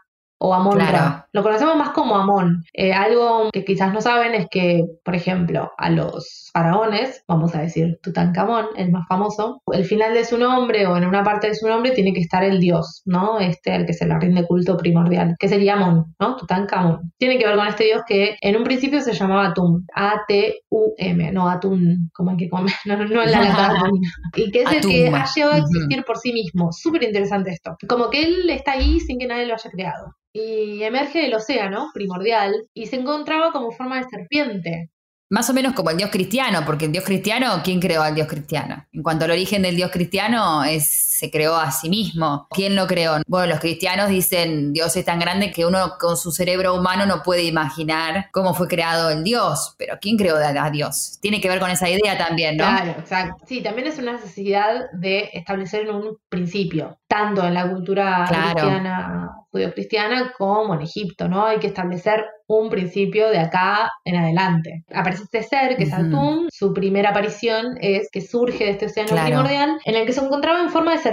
o Amon Ra. Claro. Lo conocemos más como Amon. Eh, algo que quizás no saben es que, por ejemplo, a los faraones, vamos a decir Tutankamón, el más famoso, el final de su nombre o en una parte de su nombre tiene que estar el dios, ¿no? Este al que se le rinde culto primordial, que sería Amon, ¿no? Tutankamón. Tiene que ver con este dios que en un principio se llamaba Atum, A-T-U-M, no Atum, como el que come, no, no en la lata atún. Y que es el que ha llegado a existir por sí mismo. Súper interesante esto. Como que él está ahí sin que nadie lo haya creado. Y emerge del océano primordial y se encontraba como forma de serpiente. Más o menos como el Dios cristiano, porque el Dios cristiano, ¿quién creó al Dios cristiano? En cuanto al origen del Dios cristiano, es se creó a sí mismo. ¿Quién lo creó? Bueno, los cristianos dicen Dios es tan grande que uno con su cerebro humano no puede imaginar cómo fue creado el Dios, pero ¿quién creó a Dios? Tiene que ver con esa idea también, ¿no? Claro, exacto. Sí, también es una necesidad de establecer un principio, tanto en la cultura Claro. cristiana, judío-cristiana, como en Egipto, ¿no? Hay que establecer un principio de acá en adelante. Aparece este ser, que es. Atum, su primera aparición es que surge de este océano Claro. primordial, en el que se encontraba en forma de serpiente,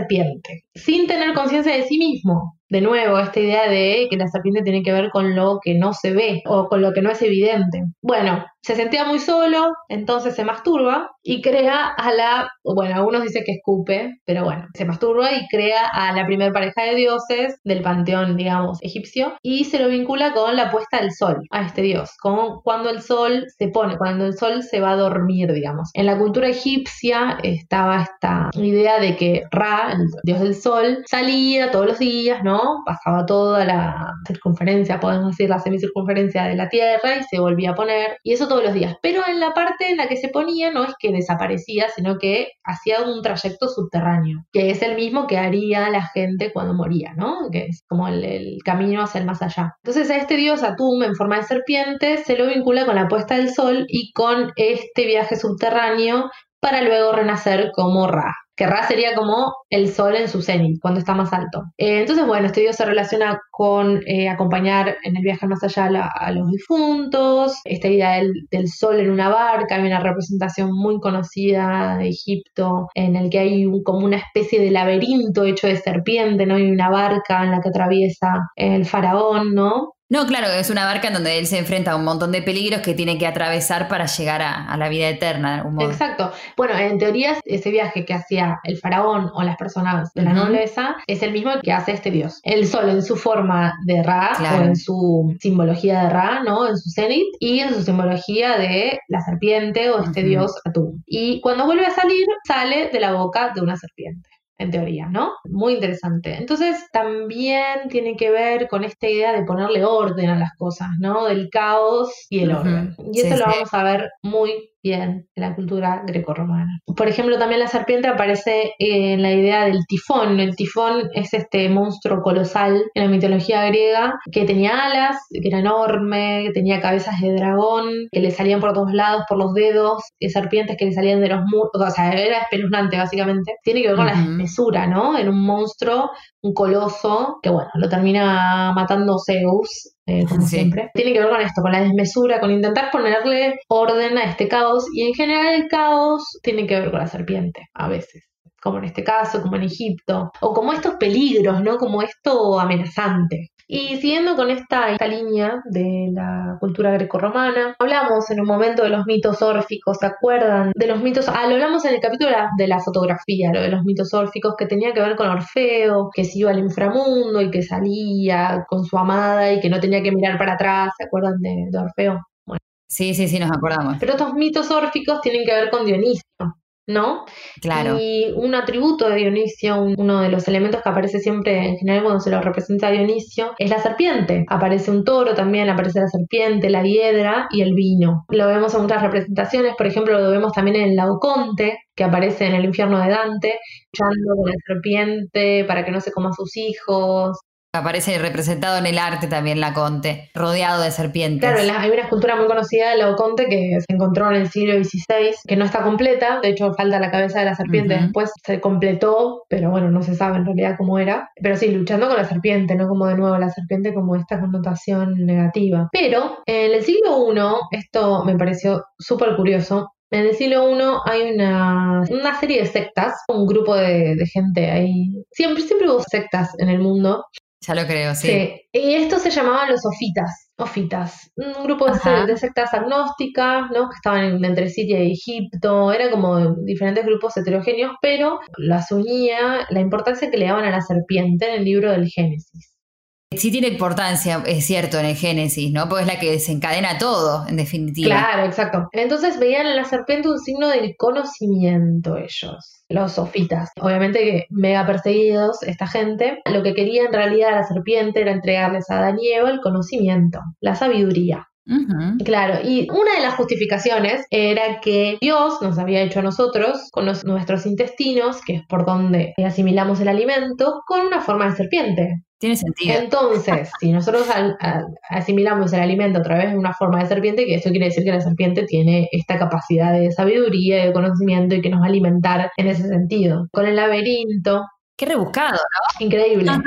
sin tener conciencia de sí mismo. De nuevo, esta idea de que la serpiente tiene que ver con lo que no se ve o con lo que no es evidente. Bueno, se sentía muy solo, entonces se masturba y crea a la, bueno, algunos dicen que escupe, pero bueno, se masturba y crea a la primer pareja de dioses del panteón, digamos, egipcio, y se lo vincula con la puesta del sol, a este dios, con cuando el sol se pone, cuando el sol se va a dormir, digamos. En la cultura egipcia estaba esta idea de que Ra, el dios del sol, salía todos los días, ¿no? Pasaba toda la circunferencia, podemos decir, la semicircunferencia de la Tierra y se volvía a poner, y eso todos los días. Pero en la parte en la que se ponía no es que desaparecía, sino que hacía un trayecto subterráneo, que es el mismo que haría la gente cuando moría, ¿no? Que es como el, el camino hacia el más allá. Entonces a este dios Atum en forma de serpiente se lo vincula con la puesta del sol y con este viaje subterráneo para luego renacer como Ra. Que Ra sería como el sol en su cenit, cuando está más alto. Eh, entonces, bueno, este dios se relaciona con eh, acompañar en el viaje más allá a, los difuntos, esta idea del, sol en una barca, hay una representación muy conocida de Egipto en el que hay como una especie de laberinto hecho de serpiente, ¿no? Y una barca en la que atraviesa el faraón, ¿no? No, claro, es una barca en donde él se enfrenta a un montón de peligros que tiene que atravesar para llegar a, a la vida eterna de algún modo. Exacto. Bueno, en teoría ese viaje que hacía el faraón o las personas de la nobleza es el mismo que hace este dios. El sol en su forma de Ra Claro. o en su simbología de Ra, ¿no? En su cenit y en su simbología de la serpiente o este dios Atum. Y cuando vuelve a salir, sale de la boca de una serpiente. En teoría, ¿no? Muy interesante. Entonces, también tiene que ver con esta idea de ponerle orden a las cosas, ¿no? Del caos y el orden. Y eso Sí, lo sí. vamos a ver muy bien en la cultura grecorromana. Por ejemplo, también la serpiente aparece en la idea del tifón. El tifón es este monstruo colosal en la mitología griega que tenía alas, que era enorme, que tenía cabezas de dragón, que le salían por todos lados, por los dedos, y serpientes que le salían de los muslos, o sea, era espeluznante básicamente. Tiene que ver con la Ujú. desmesura, ¿no? Era un monstruo, un coloso, que bueno, lo termina matando Zeus, eh, como Sí. siempre. Tiene que ver con esto, con la desmesura, con intentar ponerle orden a este caos y en general el caos tiene que ver con la serpiente, a veces. Como en este caso, como en Egipto, o como estos peligros, ¿no? Como esto amenazante. Y siguiendo con esta, esta línea de la cultura grecorromana, hablamos en un momento de los mitos órficos, ¿se acuerdan? De los mitos, ah, lo hablamos en el capítulo de la, de la fotografía, lo de los mitos órficos, que tenía que ver con Orfeo, que se iba al inframundo y que salía con su amada y que no tenía que mirar para atrás, ¿se acuerdan de, de Orfeo? Sí, sí, sí, nos acordamos. Pero estos mitos órficos tienen que ver con Dionisio, ¿no? Claro. Y un atributo de Dionisio, un- uno de los elementos que aparece siempre en general cuando se lo representa a Dionisio, es la serpiente. Aparece un toro también, aparece la serpiente, la hiedra y el vino. Lo vemos en muchas representaciones, por ejemplo, lo vemos también en el Laoconte, que aparece en el infierno de Dante, luchando con la serpiente para que no se coma a sus hijos. Aparece representado en el arte también la Conte, rodeado de serpientes. Claro, la- hay una escultura muy conocida de Laoconte que se encontró en el siglo XVI, que no está completa, de hecho falta la cabeza de la serpiente, después se completó, pero bueno, no se sabe en realidad cómo era. Pero sí, luchando con la serpiente, no como de nuevo la serpiente como esta connotación negativa. Pero en el siglo I, esto me pareció súper curioso, en el siglo I hay una, una serie de sectas, un grupo de, de gente ahí. Siempre, siempre hubo sectas en el mundo. Ya lo creo, sí. Sí. Y estos se llamaban los ofitas. Ofitas. Un grupo de, de sectas agnósticas, ¿no? Que estaban en- entre Siria y Egipto. Era como diferentes grupos heterogéneos, pero las unía la importancia que le daban a la serpiente en el libro del Génesis. Sí tiene importancia, es cierto, en el Génesis, ¿no? Porque es la que desencadena todo, en definitiva. Claro, exacto. Entonces veían en la serpiente un signo del conocimiento ellos, los sofitas. Obviamente que mega perseguidos esta gente, lo que quería en realidad la serpiente era entregarles a Eva el conocimiento, la sabiduría. Claro, y una de las justificaciones era que Dios nos había hecho a nosotros, con los- nuestros intestinos, que es por donde asimilamos el alimento, con una forma de serpiente. Tiene sentido. Entonces, si nosotros asimilamos el alimento a través de una forma de serpiente, que eso quiere decir que la serpiente tiene esta capacidad de sabiduría, de conocimiento y que nos va a alimentar en ese sentido. Con el laberinto, Qué rebuscado, ¿no? increíble. En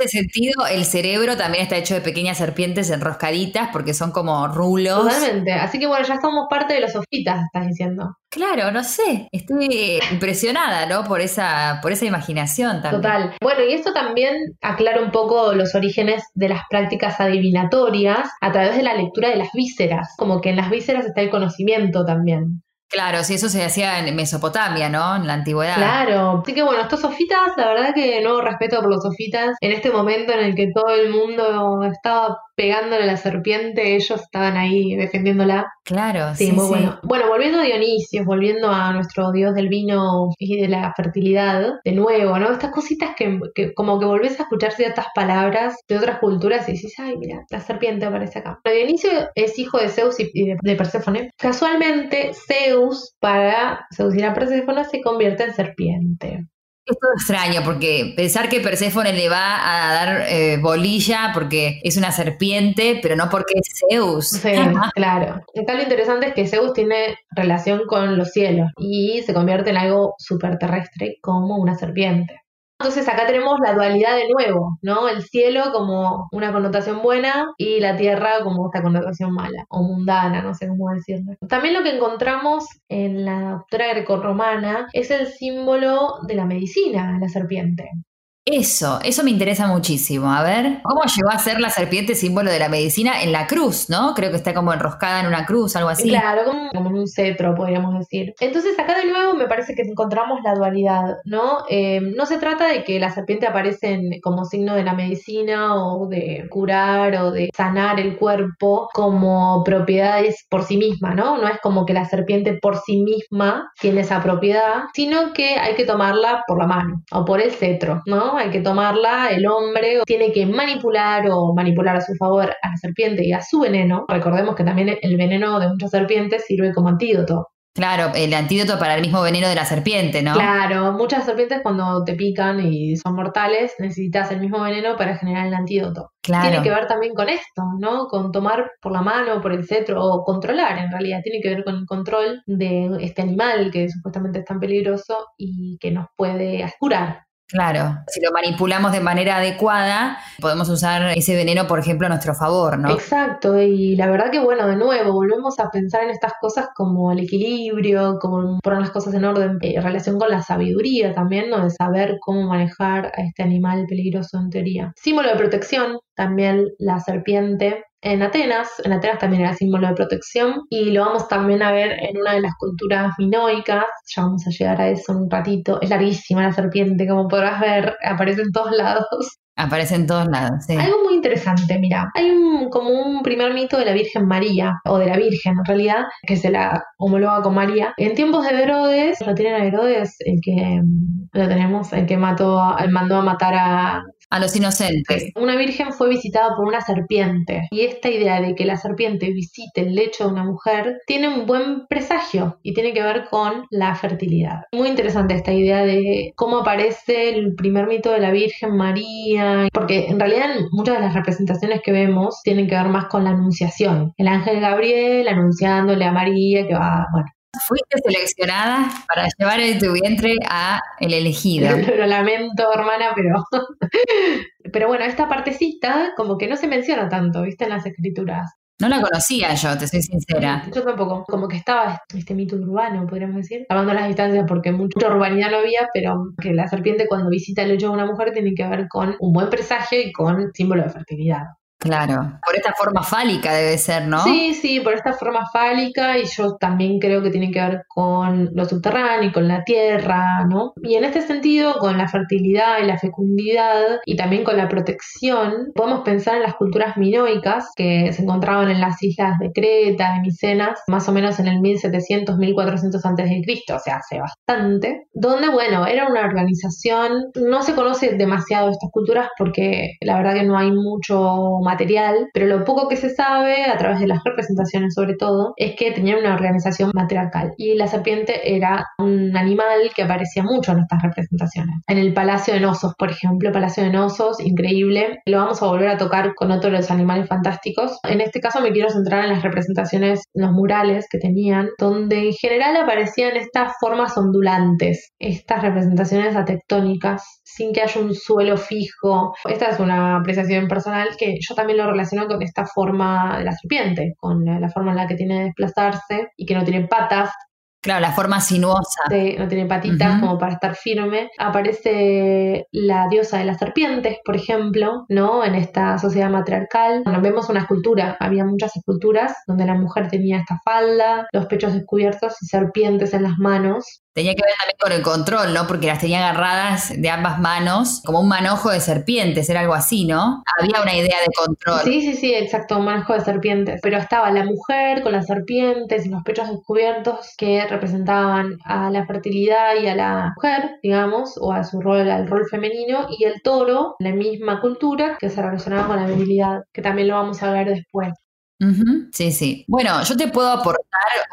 ese sentido, el cerebro también está hecho de pequeñas serpientes enroscaditas porque son como rulos. Totalmente. Así que bueno, ya somos parte de los sofitas, estás diciendo. Claro, no sé. Estoy impresionada, ¿no? Por esa, por esa imaginación también. Total. Bueno, y esto también aclara un poco los orígenes de las prácticas adivinatorias a través de la lectura de las vísceras. Como que en las vísceras está el conocimiento también. Claro, sí, eso se hacía en Mesopotamia, ¿no? En la antigüedad. Claro. Así que bueno, estos sofitas, la verdad que nuevo respeto por los sofitas. En este momento en el que todo el mundo estaba pegándole a la serpiente, ellos estaban ahí defendiéndola. Claro, Sí, sí, muy sí. bueno. Bueno, volviendo a Dionisio, volviendo a nuestro dios del vino y de la fertilidad, de nuevo, ¿no? Estas cositas que, que como que volvés a escuchar ciertas palabras de otras culturas y decís, ay, mira, la serpiente aparece acá. Pero Dionisio es hijo de Zeus y de Perséfone. Casualmente, Zeus, para seducir a Perséfone, se convierte en serpiente. Es todo extraño porque pensar que Perséfone le va a dar eh, bolilla porque es una serpiente, pero no porque es Zeus. Sí, claro. Acá lo interesante es que Zeus tiene relación con los cielos y se convierte en algo superterrestre como una serpiente. Entonces acá tenemos la dualidad de nuevo, ¿no? El cielo como una connotación buena y la tierra como esta connotación mala o mundana, no sé cómo decirlo. También lo que encontramos en la doctora grecorromana es el símbolo de la medicina, la serpiente. Eso, eso me interesa muchísimo. A ver, ¿cómo llegó a ser la serpiente símbolo de la medicina en la cruz, no? Creo que está como enroscada en una cruz, algo así. Claro, como, en un cetro, podríamos decir. Entonces, acá de nuevo me parece que encontramos la dualidad, ¿no? Eh, no se trata de que la serpiente aparece como signo de la medicina o de curar o de sanar el cuerpo como propiedades por sí misma, ¿no? No es como que la serpiente por sí misma tiene esa propiedad, sino que hay que tomarla por la mano o por el cetro, ¿no? Hay que tomarla, el hombre tiene que manipular o manipular a su favor a la serpiente y a su veneno. Recordemos que también el veneno de muchas serpientes sirve como antídoto. Claro, el antídoto para el mismo veneno de la serpiente, ¿no? Claro, muchas serpientes cuando te pican y son mortales necesitas el mismo veneno para generar el antídoto. Claro. Tiene que ver también con esto, ¿no? Con tomar por la mano, por el cetro o controlar en realidad. Tiene que ver con el control de este animal que supuestamente es tan peligroso y que nos puede curar. Claro, si lo manipulamos de manera adecuada, podemos usar ese veneno, por ejemplo, a nuestro favor, ¿no? Exacto, y la verdad que bueno, de nuevo, volvemos a pensar en estas cosas como el equilibrio, como poner las cosas en orden, eh, en relación con la sabiduría también, ¿no? De saber cómo manejar a este animal peligroso en teoría. Símbolo de protección, también la serpiente. En Atenas, en Atenas también era símbolo de protección y lo vamos también a ver en una de las culturas minoicas, ya vamos a llegar a eso en un ratito, es larguísima la serpiente, como podrás ver, aparece en todos lados. Aparece en todos lados, sí. Algo muy interesante, mira, hay un, como un primer mito de la Virgen María, o de la Virgen en realidad, que se la homologa con María. En tiempos de Herodes, lo tienen a Herodes, el que mm, lo tenemos, el que mató, mandó a matar a A los inocentes. una virgen fue visitada por una serpiente y esta idea de que la serpiente visite el lecho de una mujer tiene un buen presagio y tiene que ver con la fertilidad. Muy interesante esta idea de cómo aparece el primer mito de la Virgen María, porque en realidad muchas de las representaciones que vemos tienen que ver más con la anunciación. El ángel Gabriel anunciándole a María que va, bueno, Fuiste seleccionada para llevar en tu vientre a el elegido. Lo, lamento, hermana, pero. pero bueno, esta partecita como que no se menciona tanto, ¿viste? En las escrituras. No la conocía yo, te soy sincera. Yo tampoco. Como que estaba este mito urbano, podríamos decir. Salvando las distancias porque mucha urbanidad no había, pero que la serpiente cuando visita el lecho de una mujer tiene que ver con un buen presagio y con símbolo de fertilidad. Claro. Por esta forma fálica debe ser, ¿no? Sí, sí, por esta forma fálica y yo también creo que tiene que ver con lo subterráneo y con la tierra, ¿no? Y en este sentido, con la fertilidad y la fecundidad y también con la protección, podemos pensar en las culturas minoicas que se encontraban en las islas de Creta, de Micenas, más o menos en el 1700, 1400 a.C., o sea, hace bastante, donde, bueno, era una organización, no se conoce demasiado de estas culturas porque la verdad que no hay mucho material, pero lo poco que se sabe, a través de las representaciones sobre todo, es que tenían una organización matriarcal. Y la serpiente era un animal que aparecía mucho en estas representaciones. En el Palacio de Nosos, por ejemplo, Palacio de Nosos, increíble. Lo vamos a volver a tocar con otro de los animales fantásticos. En este caso me quiero centrar en las representaciones, los murales que tenían, donde en general aparecían estas formas ondulantes, estas representaciones atectónicas, sin que haya un suelo fijo. Esta es una apreciación personal que yo también lo relaciono con esta forma de la serpiente, con la forma en la que tiene de desplazarse y que no tiene patas, Claro, la forma sinuosa. Sí, no tiene patitas como para estar firme. Aparece la diosa de las serpientes, por ejemplo, ¿no? En esta sociedad matriarcal. Bueno, vemos una escultura, había muchas esculturas donde la mujer tenía esta falda, los pechos descubiertos y serpientes en las manos. Tenía que ver también con el control, ¿no? Porque las tenía agarradas de ambas manos, como un manojo de serpientes, era algo así, ¿no? Había una idea de control. Sí, sí, sí, exacto, un manejo de serpientes. Pero estaba la mujer con las serpientes y los pechos descubiertos que representaban a la fertilidad y a la mujer, digamos, o a su rol, al rol femenino, y el toro, la misma cultura que se relacionaba con la virilidad, que también lo vamos a ver después. Sí, sí. Bueno, yo te puedo aportar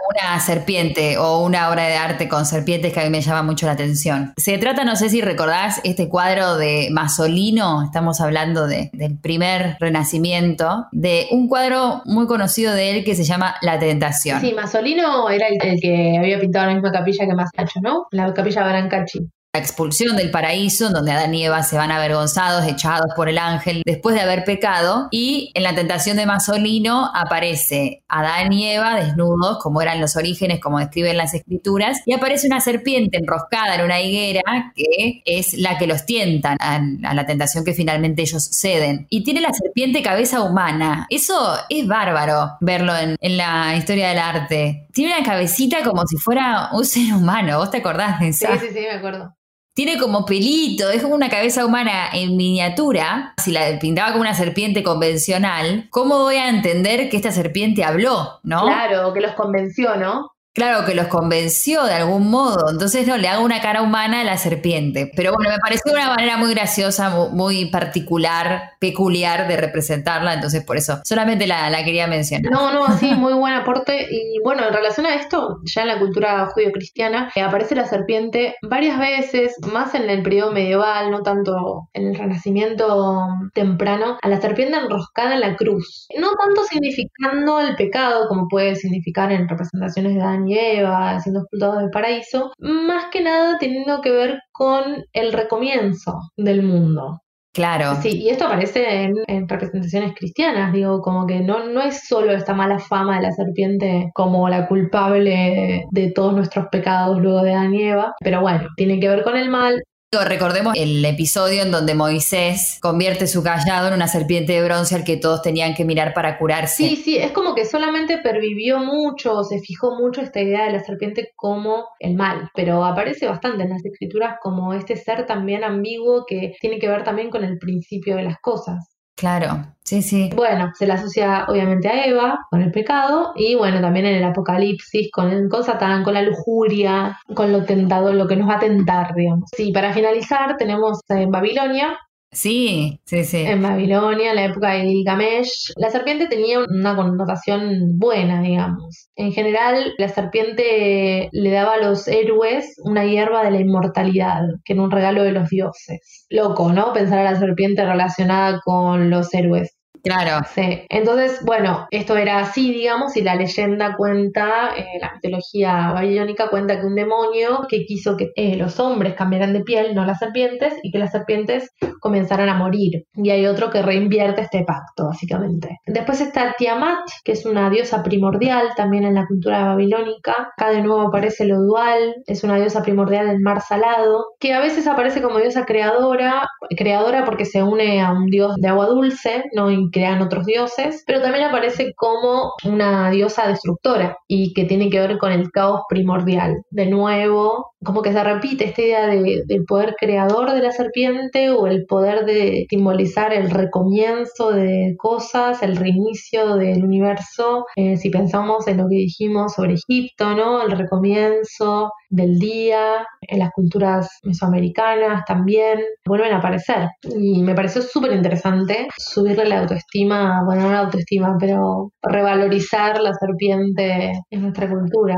una serpiente o una obra de arte con serpientes que a mí me llama mucho la atención. Se trata, no sé si recordás, este cuadro de Masolino, estamos hablando de, del primer renacimiento, de un cuadro muy conocido de él que se llama La Tentación. Sí, Masolino era el, el que había pintado la misma capilla que Masaccio, ¿no? La capilla Brancacci. La expulsión del paraíso, donde Adán y Eva se van avergonzados, echados por el ángel después de haber pecado, y en la tentación de Masolino aparece Adán y Eva desnudos, como eran los orígenes, como describen las escrituras, y aparece una serpiente enroscada en una higuera que es la que los tienta a, la tentación que finalmente ellos ceden. Y tiene la serpiente cabeza humana. Eso es bárbaro verlo en, en la historia del arte. Tiene una cabecita como si fuera un ser humano. ¿Vos te acordás de Sí, esa? sí, sí, me acuerdo. Tiene como pelito, es como una cabeza humana en miniatura. Si la pintaba como una serpiente convencional, ¿cómo voy a entender que esta serpiente habló, no? Claro, que los convenció, ¿no? Claro que los convenció de algún modo, entonces no, le hago una cara humana a la serpiente. Pero bueno, me pareció una manera muy graciosa, mu- muy particular, peculiar de representarla, entonces por eso solamente la, la quería mencionar. No, no, sí, muy buen aporte. Y bueno, en relación a esto, ya en la cultura judío-cristiana, eh, aparece la serpiente varias veces, más en el periodo medieval, no tanto en el renacimiento temprano, a la serpiente enroscada en la cruz. No tanto significando el pecado, como puede significar en representaciones de Adán y Eva, siendo expulsados del paraíso, más que nada teniendo que ver con el recomienzo del mundo. Claro. Sí, y esto aparece en, en representaciones cristianas, digo, como que no, no es solo esta mala fama de la serpiente como la culpable de todos nuestros pecados luego de Adán y Eva, pero bueno, tiene que ver con el mal. Recordemos el episodio en donde Moisés convierte su callado en una serpiente de bronce al que todos tenían que mirar para curarse. Sí, sí, es como que solamente pervivió mucho, se fijó mucho esta idea de la serpiente como el mal, pero aparece bastante en las escrituras como este ser también ambiguo que tiene que ver también con el principio de las cosas. Claro, sí, sí. Bueno, se la asocia obviamente a Eva con el pecado y bueno, también en el Apocalipsis con, con Satán, con la lujuria, con lo tentador, lo que nos va a tentar, digamos. Sí, para finalizar tenemos en Babilonia, Sí, sí, sí. en Babilonia, en la época de Gilgamesh, la serpiente tenía una connotación buena, digamos. En general, la serpiente le daba a los héroes una hierba de la inmortalidad, que era un regalo de los dioses. Loco, ¿no? Pensar a la serpiente relacionada con los héroes. Claro. Sí. Entonces, bueno, esto era así, digamos, y la leyenda cuenta, eh, la mitología babilónica cuenta que un demonio que quiso que eh, los hombres cambiaran de piel, no las serpientes, y que las serpientes comenzaran a morir. Y hay otro que reinvierte este pacto, básicamente. Después está Tiamat, que es una diosa primordial también en la cultura babilónica. Acá de nuevo aparece lo dual, es una diosa primordial del mar salado, que a veces aparece como diosa creadora, creadora porque se une a un dios de agua dulce, ¿no? Crean otros dioses, pero también aparece como una diosa destructora y que tiene que ver con el caos primordial. De nuevo, como que se repite esta idea de, del poder creador de la serpiente o el poder de simbolizar el recomienzo de cosas, el reinicio del universo. Eh, si pensamos en lo que dijimos sobre Egipto, ¿no? El recomienzo del día, en las culturas mesoamericanas también vuelven a aparecer. Y me pareció súper interesante subirle la autoestima, bueno, no la autoestima, pero revalorizar la serpiente en nuestra cultura.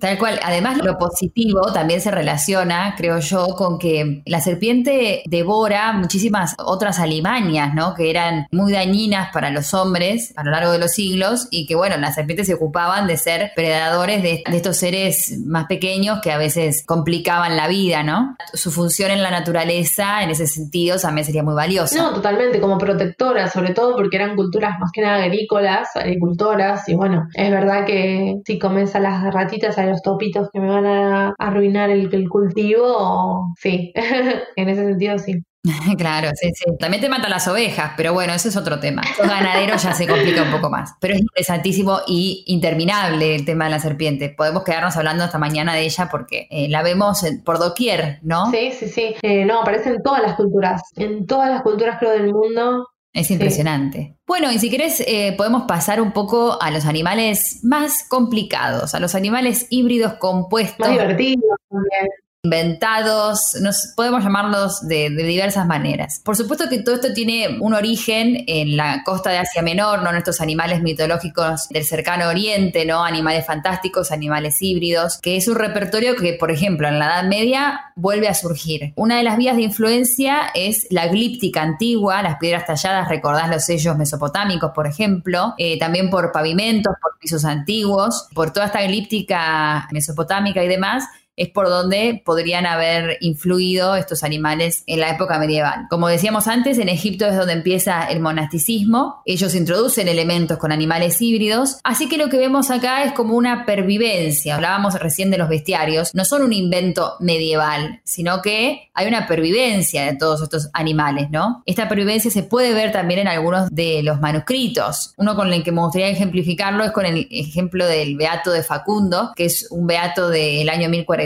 Tal cual. Además, lo positivo también se relaciona, creo yo, con que la serpiente devora muchísimas otras alimañas, ¿no? Que eran muy dañinas para los hombres a lo largo de los siglos y que, bueno, las serpientes se ocupaban de ser predadores de, estos seres más pequeños que a veces complicaban la vida, ¿no? Su función en la naturaleza, en ese sentido, también sería muy valiosa. No, totalmente, como protectora, sobre todo porque eran culturas más que nada agrícolas, agricultoras, y bueno, es verdad que si comes a las ratitas, los topitos que me van a arruinar el, el cultivo, sí, en ese sentido sí. Claro, sí, sí. También te matan las ovejas, pero bueno, ese es otro tema. Los ganaderos ya se complica un poco más. Pero es interesantísimo y interminable el tema de la serpiente. Podemos quedarnos hablando esta mañana de ella porque eh, la vemos por doquier, ¿no? Sí, sí, sí. Eh, no, aparece en todas las culturas. En todas las culturas, creo, del mundo. Es impresionante. Bueno, y si querés, eh, podemos pasar un poco a los animales más complicados, a los animales híbridos compuestos, Más divertido también. Inventados, nos podemos llamarlos de, diversas maneras. Por supuesto que todo esto tiene un origen en la costa de Asia Menor, ¿no? En estos animales mitológicos del cercano oriente, ¿no? Animales fantásticos, animales híbridos, que es un repertorio que, por ejemplo, en la Edad Media vuelve a surgir. Una de las vías de influencia es la glíptica antigua, las piedras talladas, recordás los sellos mesopotámicos, por ejemplo, eh, también por pavimentos, por pisos antiguos, por toda esta glíptica mesopotámica y demás, es por donde podrían haber influido estos animales en la época medieval. Como decíamos antes, en Egipto es donde empieza el monasticismo, ellos introducen elementos con animales híbridos, así que lo que vemos acá es como una pervivencia, hablábamos recién de los bestiarios, no son un invento medieval, sino que hay una pervivencia de todos estos animales, ¿no? Esta pervivencia se puede ver también en algunos de los manuscritos. Uno con el que me gustaría ejemplificarlo es con el ejemplo del Beato de Facundo, que es un beato del año 1040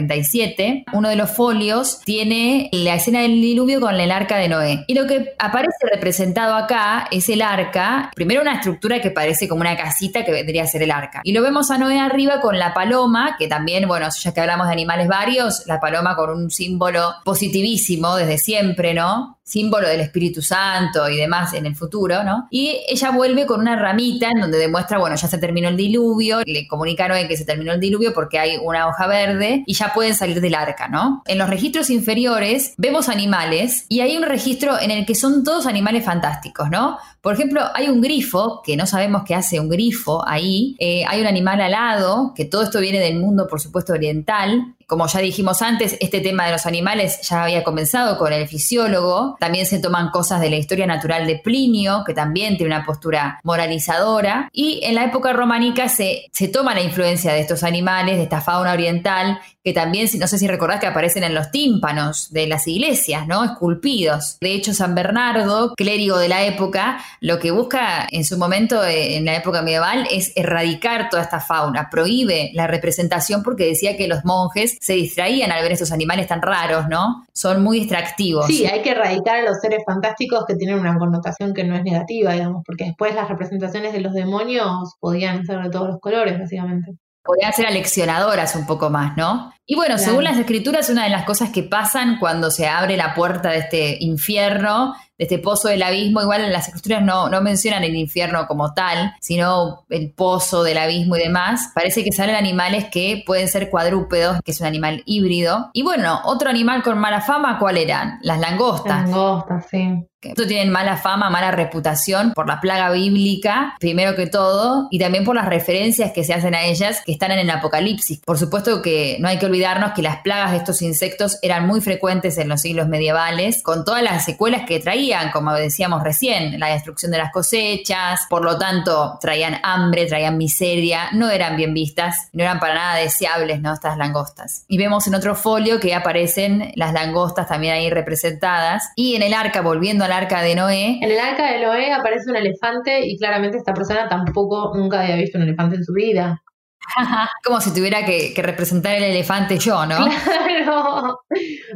uno de los folios tiene la escena del diluvio con el arca de Noé. Y lo que aparece representado acá es el arca, primero una estructura que parece como una casita que vendría a ser el arca. Y lo vemos a Noé arriba con la paloma, que también, bueno, ya que hablamos de animales varios, la paloma con un símbolo positivísimo desde siempre, ¿no? símbolo del Espíritu Santo y demás en el futuro, ¿no? Y ella vuelve con una ramita en donde demuestra, bueno, ya se terminó el diluvio, le comunica a Noé que se terminó el diluvio porque hay una hoja verde y ya pueden salir del arca, ¿no? En los registros inferiores vemos animales y hay un registro en el que son todos animales fantásticos, ¿no? Por ejemplo, hay un grifo, que no sabemos qué hace un grifo ahí, eh, hay un animal alado, que todo esto viene del mundo, por supuesto, oriental, como ya dijimos antes, este tema de los animales ya había comenzado con el fisiólogo. También se toman cosas de la historia natural de Plinio, que también tiene una postura moralizadora. Y en la época románica se, se toma la influencia de estos animales, de esta fauna oriental, que también, no sé si recordás que aparecen en los tímpanos de las iglesias, ¿no? Esculpidos. De hecho, San Bernardo, clérigo de la época, lo que busca en su momento, eh, en la época medieval, es erradicar toda esta fauna. Prohíbe la representación porque decía que los monjes se distraían al ver estos animales tan raros, ¿no? Son muy extractivos. Sí, hay que erradicar a los seres fantásticos que tienen una connotación que no es negativa, digamos, porque después las representaciones de los demonios podían ser de todos los colores, básicamente. podían ser aleccionadoras un poco más, ¿no? Y bueno, Claro. según las escrituras, una de las cosas que pasan cuando se abre la puerta de este infierno, de este pozo del abismo, igual las escrituras no, no mencionan el infierno como tal, sino el pozo del abismo y demás. Parece que salen animales que pueden ser cuadrúpedos, que es un animal híbrido. Y bueno, otro animal con mala fama, ¿cuál eran? Las langostas. Langostas, sí. Esto tienen mala fama, mala reputación por la plaga bíblica, primero que todo, y también por las referencias que se hacen a ellas que están en el Apocalipsis. Por supuesto que no hay que olvidarnos que las plagas de estos insectos eran muy frecuentes en los siglos medievales, con todas las secuelas que traían, como decíamos recién, la destrucción de las cosechas, por lo tanto traían hambre, traían miseria, no eran bien vistas, no eran para nada deseables, ¿no? Estas langostas. Y vemos en otro folio que aparecen las langostas también ahí representadas, y en el arca, volviendo al arca de Noé, En el arca de Noé aparece un elefante y claramente esta persona tampoco nunca había visto un elefante en su vida. Como si tuviera que, que representar el elefante yo, ¿no? Claro.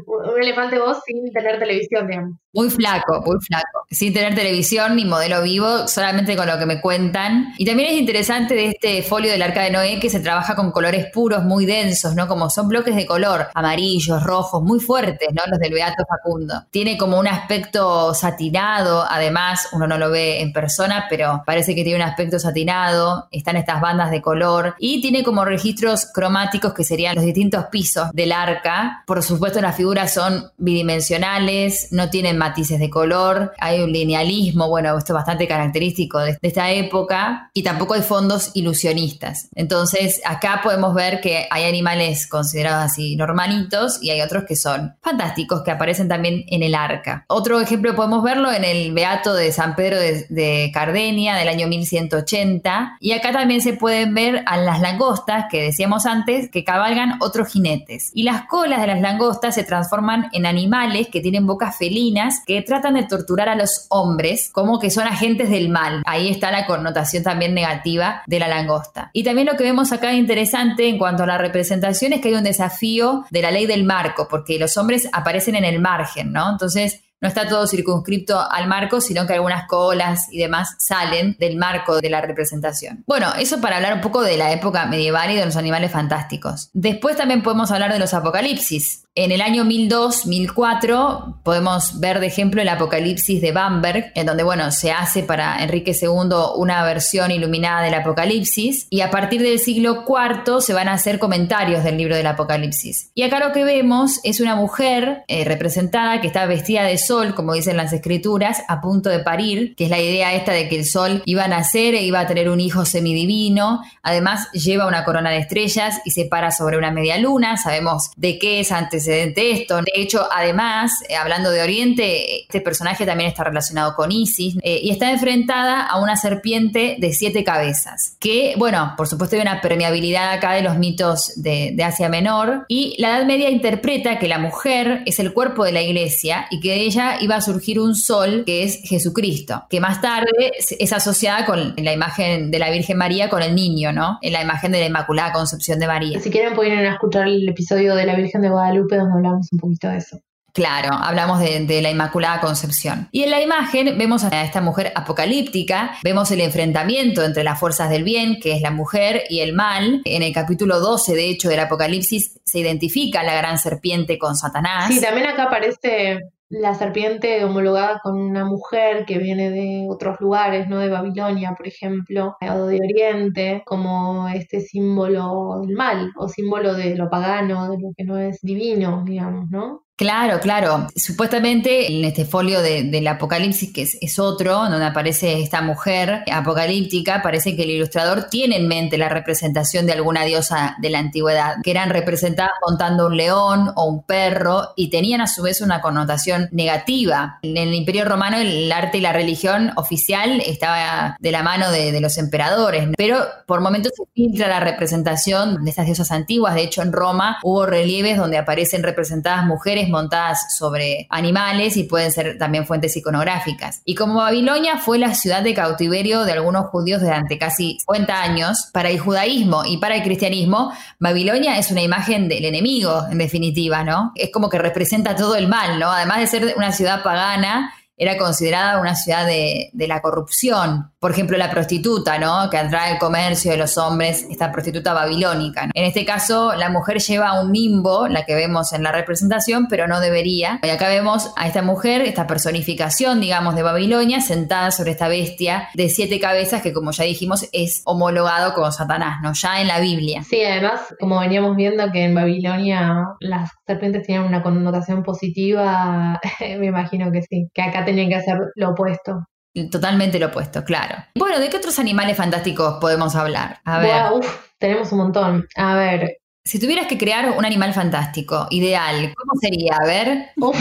Un elefante vos sin tener televisión, digamos. Muy flaco, muy flaco. Sin tener televisión ni modelo vivo, solamente con lo que me cuentan. Y también es interesante de este folio del Arca de Noé que se trabaja con colores puros, muy densos, ¿no? Como son bloques de color, amarillos, rojos, muy fuertes, ¿no? Los del Beato Facundo. Tiene como un aspecto satinado, además, uno no lo ve en persona, pero parece que tiene un aspecto satinado. Están estas bandas de color y tiene como registros cromáticos que serían los distintos pisos del arca. Por supuesto, las figuras son bidimensionales, no tienen matices de color, hay un linealismo, bueno, esto es bastante característico de, esta época, y tampoco hay fondos ilusionistas. Entonces, acá podemos ver que hay animales considerados así normalitos y hay otros que son fantásticos, que aparecen también en el arca. Otro ejemplo podemos verlo en el Beato de San Pedro de, de Cardenia del año 1180, y acá también se pueden ver a las langostas que decíamos antes que cabalgan otros jinetes. Y las colas de las langostas se transforman en animales que tienen bocas felinas que tratan de torturar a los hombres como que son agentes del mal. Ahí está la connotación también negativa de la langosta. Y también lo que vemos acá interesante en cuanto a la representación es que hay un desafío de la ley del marco, porque los hombres aparecen en el margen, ¿no? Entonces, no está todo circunscripto al marco, sino que algunas colas y demás salen del marco de la representación. Bueno, eso para hablar un poco de la época medieval y de los animales fantásticos. Después también podemos hablar de los apocalipsis. En el año 1002-1004 podemos ver de ejemplo el Apocalipsis de Bamberg, en donde bueno, se hace para Enrique II una versión iluminada del Apocalipsis y a partir del siglo IV se van a hacer comentarios del libro del Apocalipsis. Y acá lo que vemos es una mujer eh, representada que está vestida de sol, como dicen las escrituras, a punto de parir, que es la idea esta de que el sol iba a nacer e iba a tener un hijo semidivino. Además lleva una corona de estrellas y se para sobre una media luna. Sabemos de qué es antes antecedente esto. De hecho, además, eh, hablando de Oriente, este personaje también está relacionado con Isis eh, y está enfrentada a una serpiente de siete cabezas, que, bueno, por supuesto hay una permeabilidad acá de los mitos de, de Asia Menor y la Edad Media interpreta que la mujer es el cuerpo de la iglesia y que de ella iba a surgir un sol que es Jesucristo, que más tarde es- asociada con la imagen de la Virgen María con el niño, ¿no? En la imagen de la Inmaculada Concepción de María. Si quieren pueden escuchar el episodio de la Virgen de Guadalupe donde hablamos un poquito de eso. Claro, hablamos de, de la Inmaculada Concepción. Y en la imagen vemos a esta mujer apocalíptica, vemos el enfrentamiento entre las fuerzas del bien, que es la mujer, y el mal. En el capítulo 12, de hecho, del Apocalipsis se identifica la gran serpiente con Satanás. Sí, también acá aparece la serpiente homologada con una mujer que viene de otros lugares, ¿no? De Babilonia, por ejemplo, o de Oriente, como este símbolo del mal, o símbolo de lo pagano, de lo que no es divino, digamos, ¿no? Claro, claro. Supuestamente en este folio de- del Apocalipsis, que es, otro, donde aparece esta mujer apocalíptica, parece que el ilustrador tiene en mente la representación de alguna diosa de la antigüedad, que eran representadas montando un león o un perro y tenían a su vez una connotación negativa. En el Imperio Romano el arte y la religión oficial estaba de la mano de, de los emperadores, pero por momentos se filtra la representación de estas diosas antiguas. De hecho, en Roma hubo relieves donde aparecen representadas mujeres montadas sobre animales y pueden ser también fuentes iconográficas. Y como Babilonia fue la ciudad de cautiverio de algunos judíos durante casi 50 años, para el judaísmo y para el cristianismo, Babilonia es una imagen del enemigo, en definitiva, ¿no? Es como que representa todo el mal, ¿no? Además de ser una ciudad pagana, era considerada una ciudad de, de la corrupción. Por ejemplo, la prostituta, ¿no? Que atrae el comercio de los hombres, esta prostituta babilónica. ¿no? En este caso, la mujer lleva un nimbo, la que vemos en la representación, pero no debería. Y acá vemos a esta mujer, esta personificación, digamos, de Babilonia, sentada sobre esta bestia de siete cabezas que, como ya dijimos, es homologado con Satanás, ¿no? Ya en la Biblia. Sí, además, como veníamos viendo que en Babilonia las serpientes tenían una connotación positiva, me imagino que sí, que acá tenían que hacer lo opuesto. Totalmente lo opuesto, claro. Bueno, ¿de qué otros animales fantásticos podemos hablar? A ver. Buah, uf, tenemos un montón. A ver, Si tuvieras que crear un animal fantástico, ideal, ¿cómo sería? A ver. uf,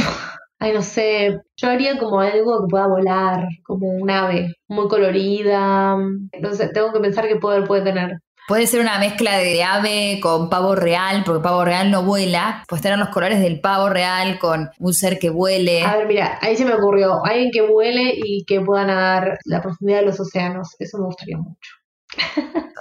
ay, no sé, yo haría como algo que pueda volar, como un ave, muy colorida. No sé, tengo que pensar qué poder puede tener. Puede ser una mezcla de ave con pavo real, porque pavo real no vuela. Puedes tener los colores del pavo real con un ser que vuele. A ver, mira, ahí se me ocurrió, alguien que vuele y que pueda nadar la profundidad de los océanos, eso me gustaría mucho.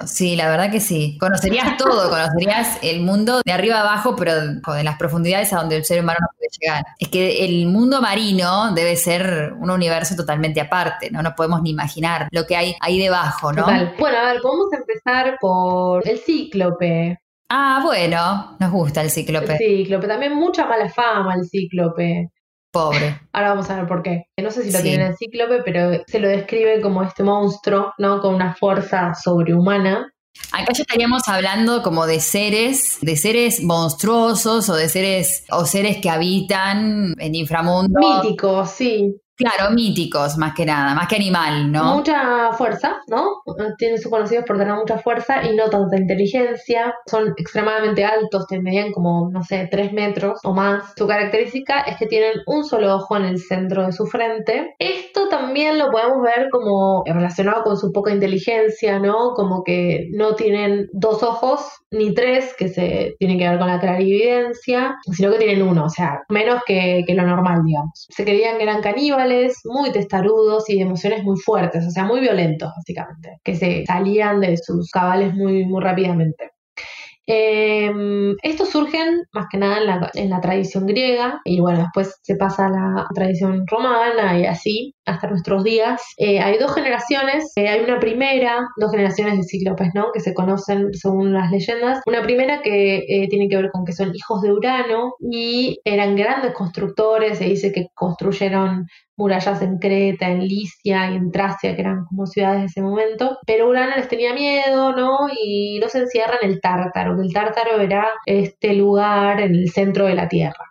Sí, la verdad que sí. Conocerías todo, conocerías el mundo de arriba abajo, pero de las profundidades a donde el ser humano no puede llegar. Es que el mundo marino debe ser un universo totalmente aparte, ¿no? No podemos ni imaginar lo que hay ahí debajo, ¿no? Total. Bueno, a ver, podemos empezar por el cíclope. Ah, bueno, nos gusta el cíclope. El cíclope, también mucha mala fama el cíclope. Pobre. Ahora vamos a ver por qué. No sé si lo Sí. tiene el cíclope, pero se lo describe como este monstruo, ¿no? Con una fuerza sobrehumana. Acá ya estaríamos hablando como de seres, de seres monstruosos o de seres, o seres que habitan en inframundo. Mítico, sí. Claro, míticos más que nada, más que animal, ¿no? Mucha fuerza, ¿no? Tienen son conocidos por tener mucha fuerza y no tanta inteligencia. Son extremadamente altos, tendrían como, no sé, 3 metros o más. Su característica es que tienen un solo ojo en el centro de su frente. Esto también lo podemos ver como relacionado con su poca inteligencia, ¿no? Como que no tienen dos ojos ni tres, que se tienen que ver con la clarividencia, sino que tienen uno, o sea, menos que lo normal, digamos. Se creían que eran caníbales, muy testarudos y de emociones muy fuertes, o sea, muy violentos, básicamente, que se salían de sus cabales muy, muy rápidamente. Eh, estos surgen más que nada en la, en la tradición griega y bueno, después se pasa a la tradición romana y así hasta nuestros días. Eh, hay dos generaciones, eh, hay una primera, dos generaciones de cíclopes, ¿no? Que se conocen según las leyendas. Una primera que eh, tiene que ver con que son hijos de Urano y eran grandes constructores, se dice que construyeron murallas en Creta, en Licia y en Tracia, que eran como ciudades de ese momento, pero Urano les tenía miedo, ¿no? Y los encierra en el Tártaro, que el Tártaro era este lugar en el centro de la Tierra.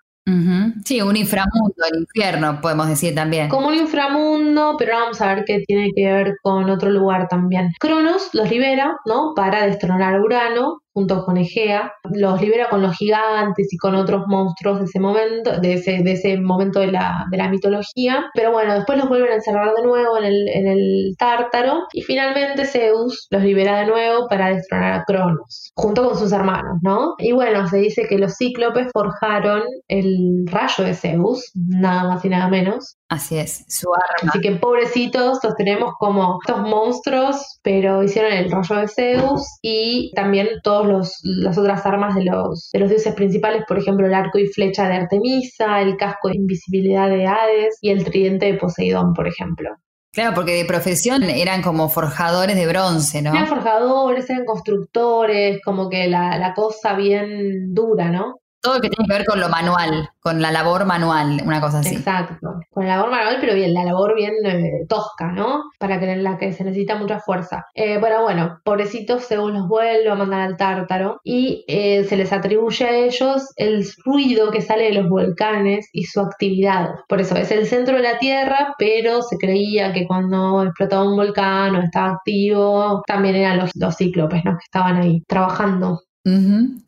Sí, un inframundo, el infierno, podemos decir también. Como un inframundo, pero ahora vamos a ver qué tiene que ver con otro lugar también. Cronos los libera, ¿no? Para destronar a Urano junto con Egea. Los libera con los gigantes y con otros monstruos de ese momento, de ese, de ese momento de la, de la mitología. Pero bueno, después los vuelven a encerrar de nuevo en el, en el Tártaro. Y finalmente Zeus los libera de nuevo para destronar a Cronos, junto con sus hermanos, ¿no? Y bueno, se dice que los cíclopes forjaron el rayo de Zeus, nada más y nada menos. Así es, su arma. Así que pobrecitos, los tenemos como estos monstruos, pero hicieron el rayo de Zeus y también todas las otras armas de los, de los dioses principales, por ejemplo, el arco y flecha de Artemisa, el casco de invisibilidad de Hades y el tridente de Poseidón, por ejemplo. Claro, porque de profesión eran como forjadores de bronce, ¿no? Eran forjadores, eran constructores, como que la, la cosa bien dura, ¿no? Todo lo que tiene que ver con lo manual, con la labor manual, una cosa así. Exacto. Con la labor manual, pero bien, la labor bien eh, tosca, ¿no? Para que la que se necesita mucha fuerza. Eh, bueno, bueno, pobrecitos, Zeus los vuelve a mandar al tártaro y eh, se les atribuye a ellos el ruido que sale de los volcanes y su actividad. Por eso es el centro de la Tierra, pero se creía que cuando explotaba un volcán o estaba activo, también eran los, los cíclopes, ¿no? Que estaban ahí trabajando.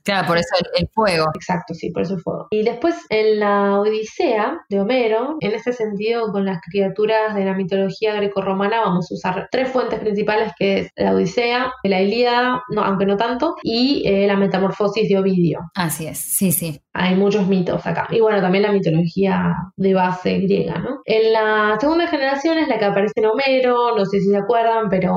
Claro, por eso el, el fuego. Exacto, sí, por eso el fuego. Y después en la Odisea de Homero, en este sentido, con las criaturas de la mitología grecorromana, vamos a usar tres fuentes principales, que es la Odisea, la Ilíada, no, aunque no tanto, y eh, la Metamorfosis de Ovidio. Así es, sí, sí. Hay muchos mitos acá. Y bueno, también la mitología de base griega, ¿no? En la segunda generación es la que aparece en Homero, no sé si se acuerdan, pero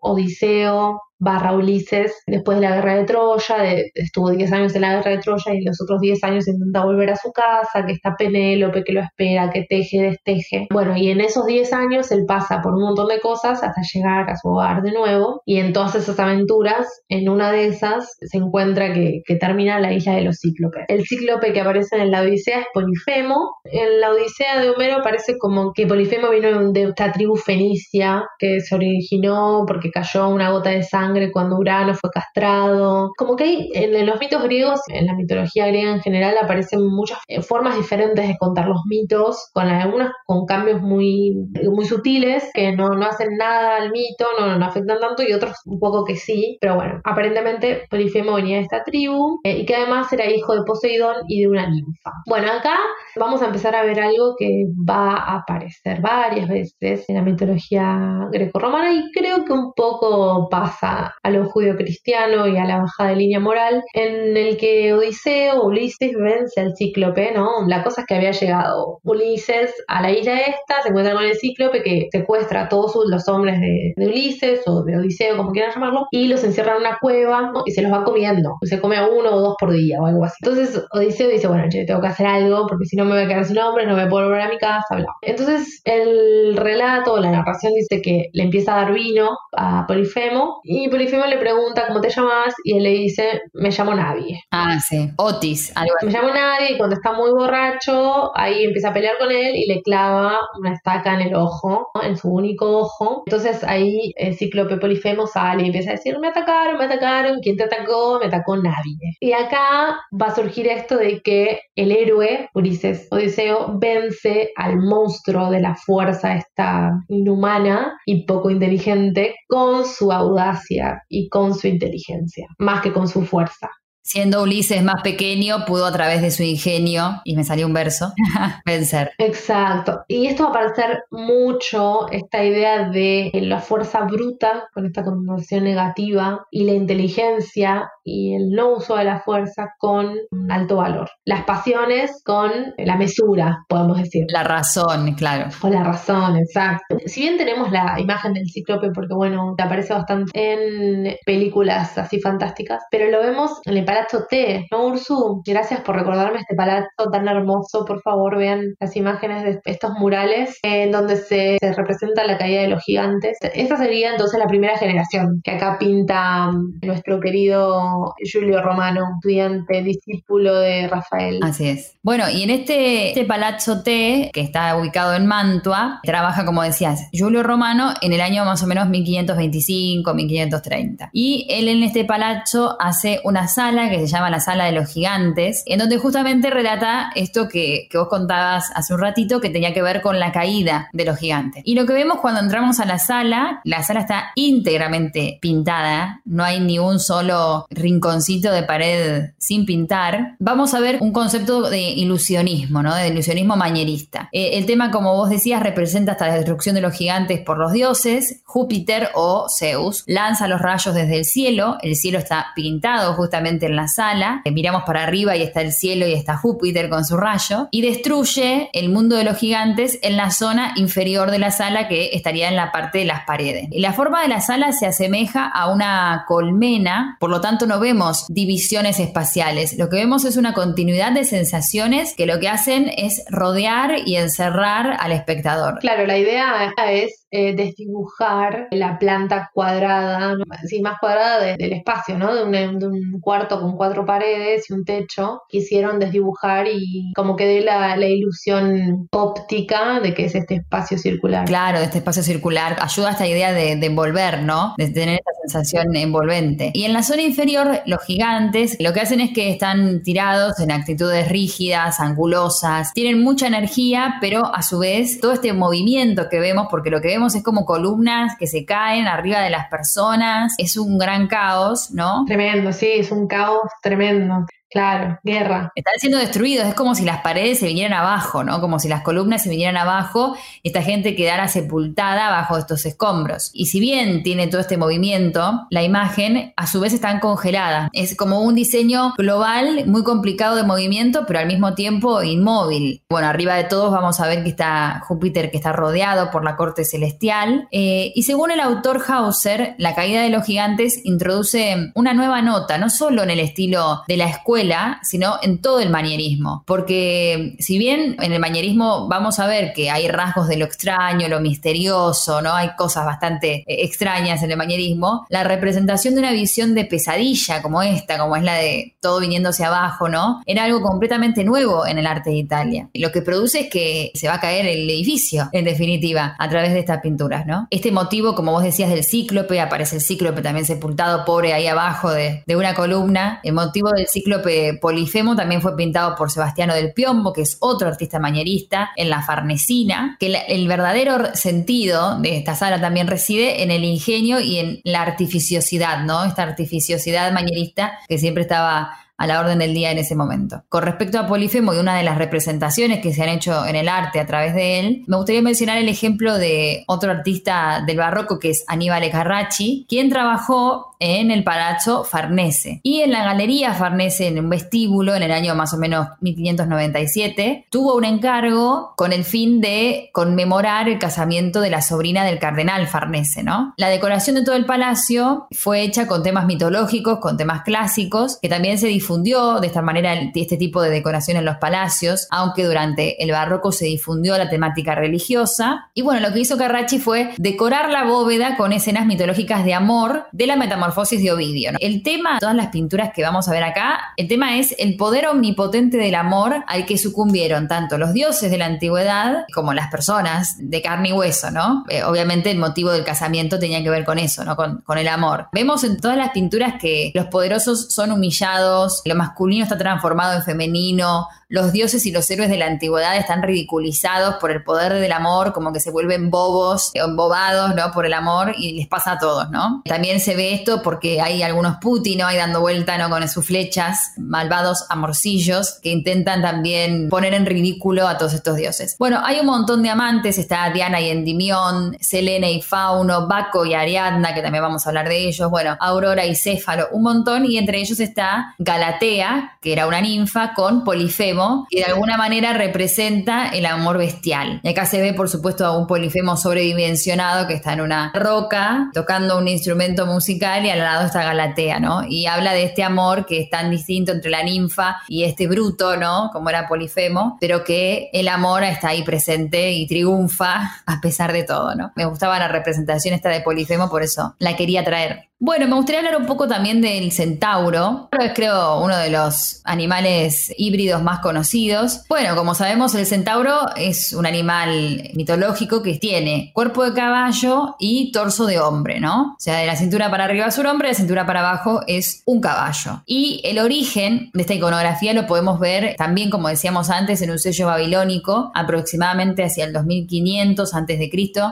Odiseo barra Ulises, después de la guerra de Troya, de- estuvo 10 años en la guerra de Troya y los otros 10 años intenta volver a su casa, que está Penélope, que lo espera, que teje, desteje. Bueno, y en esos 10 años él pasa por un montón de cosas hasta llegar a su hogar de nuevo, y en todas esas aventuras, en una de esas, se encuentra que, que termina la isla de los cíclopes. El cíclope que aparece en la Odisea es Polifemo. En la Odisea de Homero parece como que Polifemo vino de esta tribu fenicia que se originó porque cayó una gota de sangre cuando Urano fue castrado. Como que hay, en, los mitos griegos, en la mitología griega en general, aparecen muchas eh, formas diferentes de contar los mitos, con algunas con cambios muy, muy sutiles que no, no hacen nada al mito, no, no afectan tanto, y otros un poco que sí. Pero bueno, aparentemente Polifemo venía de esta tribu eh, y que además era hijo de Poseidón y de una ninfa. Bueno, acá vamos a empezar a ver algo que va a aparecer varias veces en la mitología grecorromana y creo que un poco pasa a lo judío-cristiano y a la bajada de línea moral, en el que Odiseo, Ulises, vence al cíclope, ¿no? La cosa es que había llegado Ulises a la isla esta, se encuentra con el cíclope que secuestra a todos los hombres de, Ulises o de Odiseo, como quieran llamarlo, y los encierra en una cueva y se los va comiendo. Se come a uno o dos por día o algo así. Entonces Odiseo dice, bueno, yo tengo que hacer algo porque si no me voy a quedar sin hombres, no me puedo volver a mi casa, bla. Entonces el relato, la narración dice que le empieza a dar vino a Polifemo y Polifemo le pregunta cómo te llamas y él le dice, me llamo Nadie. Ah, sí, Otis, algo Me llamo Nadie y cuando está muy borracho, ahí empieza a pelear con él y le clava una estaca en el ojo, en su único ojo. Entonces ahí el cíclope Polifemo sale y empieza a decir, me atacaron, me atacaron, ¿quién te atacó? Me atacó nadie. Y acá va a surgir esto de que el héroe, Ulises Odiseo, vence al monstruo de la fuerza esta inhumana y poco inteligente con su audacia y con su inteligencia, más que con su fuerza. Siendo Ulises más pequeño, pudo a través de su ingenio, y me salió un verso, vencer. Exacto. Y esto va a aparecer mucho, esta idea de la fuerza bruta, con esta connotación negativa, y la inteligencia y el no uso de la fuerza con alto valor. Las pasiones con la mesura, podemos decir. La razón, claro. Con la razón, exacto. Si bien tenemos la imagen del cíclope, porque bueno, te aparece bastante en películas así fantásticas, pero lo vemos en el Palazzo T, ¿no, Ursu? Gracias por recordarme este palazzo tan hermoso. Por favor, vean las imágenes de estos murales en donde se, representa la caída de los gigantes. Esta sería entonces la primera generación que acá pinta nuestro querido Julio Romano, estudiante, discípulo de Rafael. Así es. Bueno, y en este, este Palazzo T, que está ubicado en Mantua, trabaja, como decías, Julio Romano en el año más o menos 1525, 1530. Y él en este palazzo hace una sala que se llama La Sala de los Gigantes, en donde justamente relata esto que, vos contabas hace un ratito, que tenía que ver con la caída de los gigantes. Y lo que vemos cuando entramos a la sala, la sala está íntegramente pintada, no hay ni un solo rinconcito de pared sin pintar. Vamos a ver un concepto de ilusionismo, ¿no? De ilusionismo mañerista. Eh, el tema, como vos decías, representa hasta la destrucción de los gigantes por los dioses. Júpiter o Zeus lanza los rayos desde el cielo, el cielo está pintado justamente en la sala, miramos para arriba y está el cielo y está Júpiter con su rayo, y destruye el mundo de los gigantes en la zona inferior de la sala que estaría en la parte de las paredes. La forma de la sala se asemeja a una colmena, por lo tanto no vemos divisiones espaciales, lo que vemos es una continuidad de sensaciones que lo que hacen es rodear y encerrar al espectador. Claro, la idea es eh, desdibujar la planta cuadrada, sí, más cuadrada del espacio, ¿no? De un, cuarto con cuatro paredes y un techo. Quisieron desdibujar y como que dé la, la, ilusión óptica de que es este espacio circular. Claro, de este espacio circular. Ayuda a esta idea de, de envolver, ¿no? De tener esta sensación envolvente. Y en la zona inferior, los gigantes lo que hacen es que están tirados en actitudes rígidas, angulosas, tienen mucha energía, pero a su vez todo este movimiento que vemos, porque lo que vemos es como columnas que se caen arriba de las personas. Es un gran caos, ¿no? Tremendo, sí, es un caos tremendo. Claro, guerra. Están siendo destruidos, es como si las paredes se vinieran abajo, ¿no? Como si las columnas se vinieran abajo esta gente quedara sepultada bajo estos escombros. Y si bien tiene todo este movimiento, la imagen a su vez está congelada. Es como un diseño global muy complicado de movimiento, pero al mismo tiempo inmóvil. Bueno, arriba de todos vamos a ver que está Júpiter que está rodeado por la corte celestial. Eh, y según el autor Hauser, la caída de los gigantes introduce una nueva nota, no solo en el estilo de la escuela, sino en todo el manierismo. Porque si bien en el manierismo vamos a ver que hay rasgos de lo extraño, lo misterioso, ¿no? Hay cosas bastante eh, extrañas en el manierismo, la representación de una visión de pesadilla como esta, como es la de todo viniendo hacia abajo, ¿no? Era algo completamente nuevo en el arte de Italia. Lo que produce es que se va a caer el edificio, en definitiva, a través de estas pinturas, ¿no? Este motivo, como vos decías, del cíclope, aparece el cíclope también sepultado, pobre ahí abajo de, de una columna. El motivo del cíclope Polifemo también fue pintado por Sebastiano del Piombo, que es otro artista mañerista, en la Farnesina, que el verdadero sentido de esta sala también reside en el ingenio y en la artificiosidad, ¿no? Esta artificiosidad mañerista que siempre estaba a la orden del día en ese momento. Con respecto a Polifemo y una de las representaciones que se han hecho en el arte a través de él, me gustaría mencionar el ejemplo de otro artista del barroco que es Aníbal Carracci, quien trabajó en el Palazzo Farnese. Y en la Galería Farnese, en un vestíbulo, en el año más o menos 1597, tuvo un encargo con el fin de conmemorar el casamiento de la sobrina del cardenal Farnese, ¿no? La decoración de todo el palacio fue hecha con temas mitológicos, con temas clásicos, que también se difundió de esta manera este tipo de decoración en los palacios, aunque durante el barroco se difundió la temática religiosa. Y bueno, lo que hizo Carracci fue decorar la bóveda con escenas mitológicas de amor de la metamorfosis de Ovidio. El tema, todas las pinturas que vamos a ver acá, el tema es el poder omnipotente del amor al que sucumbieron tanto los dioses de la antigüedad como las personas de carne y hueso, ¿no? Eh, obviamente el motivo del casamiento tenía que ver con eso, ¿no? Con, con el amor. Vemos en todas las pinturas que los poderosos son humillados, lo masculino está transformado en femenino, los dioses y los héroes de la antigüedad están ridiculizados por el poder del amor, como que se vuelven bobos, embobados, ¿no? Por el amor y les pasa a todos, ¿no? También se ve esto porque hay algunos Putin, ¿no? Ahí dando vuelta, ¿no? Con sus flechas, malvados amorcillos que intentan también poner en ridículo a todos estos dioses. Bueno, hay un montón de amantes, está Diana y Endimión, Selene y Fauno, Baco y Ariadna, que también vamos a hablar de ellos, bueno, Aurora y Céfalo, un montón, y entre ellos está Galatea, que era una ninfa, con Polifemo, y de alguna manera representa el amor bestial. Y acá se ve, por supuesto, a un polifemo sobredimensionado que está en una roca tocando un instrumento musical al lado está Galatea, ¿no? Y habla de este amor que es tan distinto entre la ninfa y este bruto, ¿no? Como era Polifemo, pero que el amor está ahí presente y triunfa a pesar de todo, ¿no? Me gustaba la representación esta de Polifemo, por eso la quería traer. Bueno, me gustaría hablar un poco también del centauro. Es creo uno de los animales híbridos más conocidos. Bueno, como sabemos, el centauro es un animal mitológico que tiene cuerpo de caballo y torso de hombre, ¿no? O sea, de la cintura para arriba es un hombre, de la cintura para abajo es un caballo. Y el origen de esta iconografía lo podemos ver también, como decíamos antes, en un sello babilónico, aproximadamente hacia el 2500 a.C.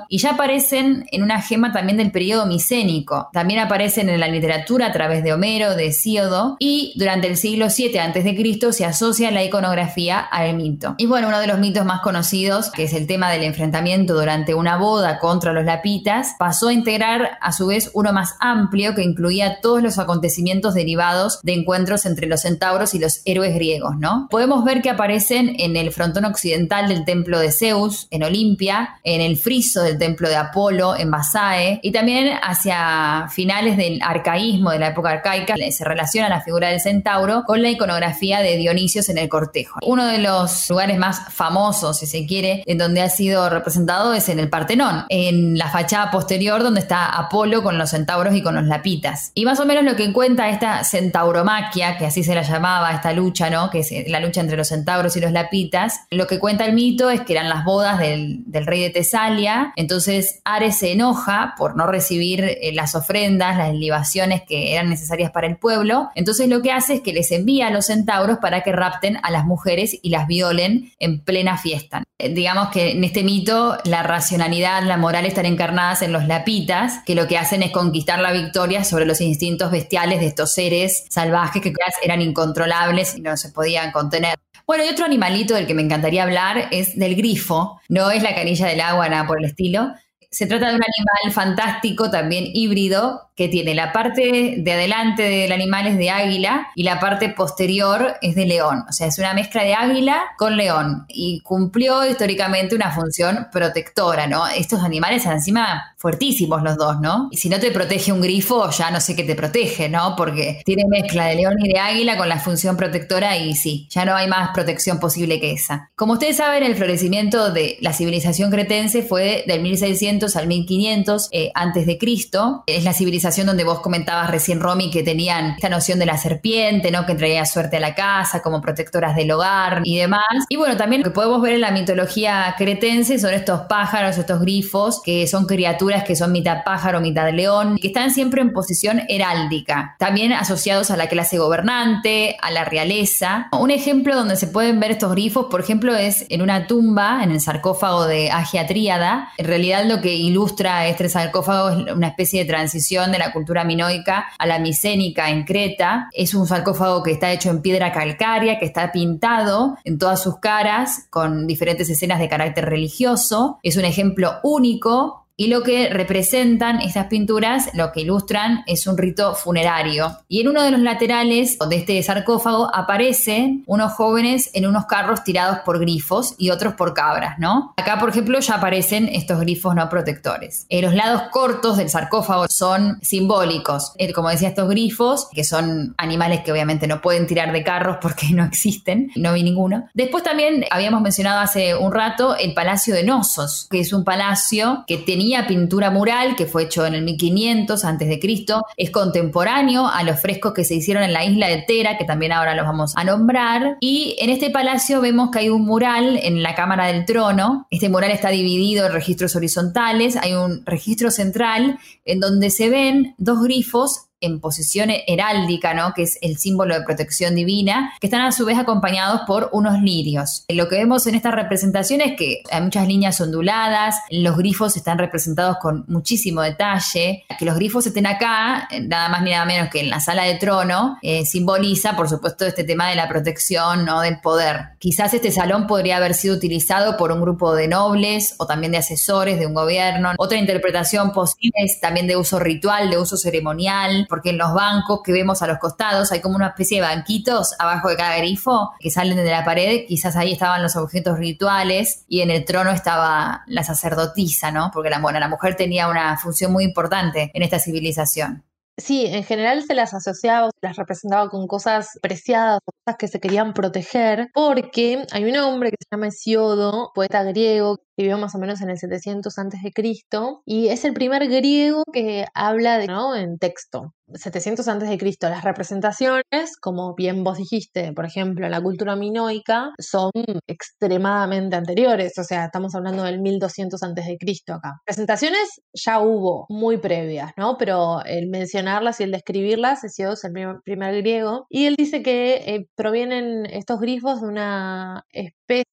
Y ya aparecen en una gema también del periodo micénico. También aparecen aparecen en la literatura a través de Homero, de Hesíodo, y durante el siglo VII a.C. se asocia la iconografía al mito. Y bueno, uno de los mitos más conocidos, que es el tema del enfrentamiento durante una boda contra los lapitas, pasó a integrar a su vez uno más amplio que incluía todos los acontecimientos derivados de encuentros entre los centauros y los héroes griegos, ¿no? Podemos ver que aparecen en el frontón occidental del templo de Zeus, en Olimpia, en el friso del templo de Apolo, en Basae, y también hacia finales del arcaísmo de la época arcaica, se relaciona la figura del centauro con la iconografía de Dionisios en el cortejo. Uno de los lugares más famosos, si se quiere, en donde ha sido representado es en el Partenón, en la fachada posterior donde está Apolo con los centauros y con los lapitas. Y más o menos lo que cuenta esta centauromaquia, que así se la llamaba esta lucha, ¿no? Que es la lucha entre los centauros y los lapitas, lo que cuenta el mito es que eran las bodas del, rey de Tesalia, entonces Ares se enoja por no recibir eh, las ofrendas, las libaciones que eran necesarias para el pueblo. Entonces lo que hace es que les envía a los centauros para que rapten a las mujeres y las violen en plena fiesta. Eh, digamos que en este mito la racionalidad, la moral están encarnadas en los lapitas, que lo que hacen es conquistar la victoria sobre los instintos bestiales de estos seres salvajes que eran incontrolables y no se podían contener. Bueno, y otro animalito del que me encantaría hablar es del grifo. No es la canilla del agua, nada por el estilo. Se trata de un animal fantástico, también híbrido, que tiene la parte de adelante del animal es de águila y la parte posterior es de león. O sea, es una mezcla de águila con león y cumplió históricamente una función protectora, ¿no? Estos animales encima fuertísimos los dos, ¿no? Y si no te protege un grifo, ya no sé qué te protege, ¿no? Porque tiene mezcla de león y de águila con la función protectora y sí, ya no hay más protección posible que esa. Como ustedes saben, el florecimiento de la civilización cretense fue del 1600 al 1500 eh, antes de Cristo. Es la civilización donde vos comentabas recién, Romy, que tenían esta noción de la serpiente, ¿no? Que traía suerte a la casa, como protectoras del hogar y demás. Y bueno, también lo que podemos ver en la mitología cretense son estos pájaros, estos grifos, que son criaturas que son mitad pájaro, mitad león, que están siempre en posición heráldica, también asociados a la clase gobernante, a la realeza. Un ejemplo donde se pueden ver estos grifos, por ejemplo, es en una tumba, en el sarcófago de Agia Tríada. En realidad lo que que ilustra este sarcófago es una especie de transición de la cultura minoica a la micénica en Creta. Es un sarcófago que está hecho en piedra calcárea, que está pintado en todas sus caras con diferentes escenas de carácter religioso. Es un ejemplo único y lo que representan estas pinturas, lo que ilustran, es un rito funerario. Y en uno de los laterales de este sarcófago aparecen unos jóvenes en unos carros tirados por grifos y otros por cabras, ¿no? Acá, por ejemplo, ya aparecen estos grifos no protectores. En los lados cortos del sarcófago son simbólicos. Eh, como decía, estos grifos, que son animales que obviamente no pueden tirar de carros porque no existen, no vi ninguno. Después también habíamos mencionado hace un rato el Palacio de Nosos, que es un palacio que tenía pintura mural que fue hecho en el 1500 antes de Cristo, es contemporáneo a los frescos que se hicieron en la isla de Tera, que también ahora los vamos a nombrar, y en este palacio vemos que hay un mural en la Cámara del Trono, este mural está dividido en registros horizontales, hay un registro central en donde se ven dos grifos en posición heráldica, ¿no? que es el símbolo de protección divina, que están a su vez acompañados por unos lirios. Lo que vemos en esta representación es que hay muchas líneas onduladas, los grifos están representados con muchísimo detalle, que los grifos estén acá, nada más ni nada menos que en la sala de trono, eh, simboliza, por supuesto, este tema de la protección, ¿no? del poder. Quizás este salón podría haber sido utilizado por un grupo de nobles o también de asesores de un gobierno. Otra interpretación posible es también de uso ritual, de uso ceremonial, porque en los bancos que vemos a los costados hay como una especie de banquitos abajo de cada grifo que salen de la pared, quizás ahí estaban los objetos rituales y en el trono estaba la sacerdotisa, ¿no? Porque la, bueno, la mujer tenía una función muy importante en esta civilización. Sí, en general se las asociaba, se las representaba con cosas preciadas, cosas que se querían proteger, porque hay un hombre que se llama Hesiodo, poeta griego, vivió más o menos en el 700 antes de Cristo, y es el primer griego que habla de, ¿no? en texto. 700 antes de Cristo, las representaciones, como bien vos dijiste, por ejemplo, en la cultura minoica, son extremadamente anteriores, o sea, estamos hablando del 1200 antes de Cristo acá. Presentaciones ya hubo, muy previas, ¿no? Pero el mencionarlas y el describirlas, es el primer, primer griego, y él dice que eh, provienen estos grifos de una especie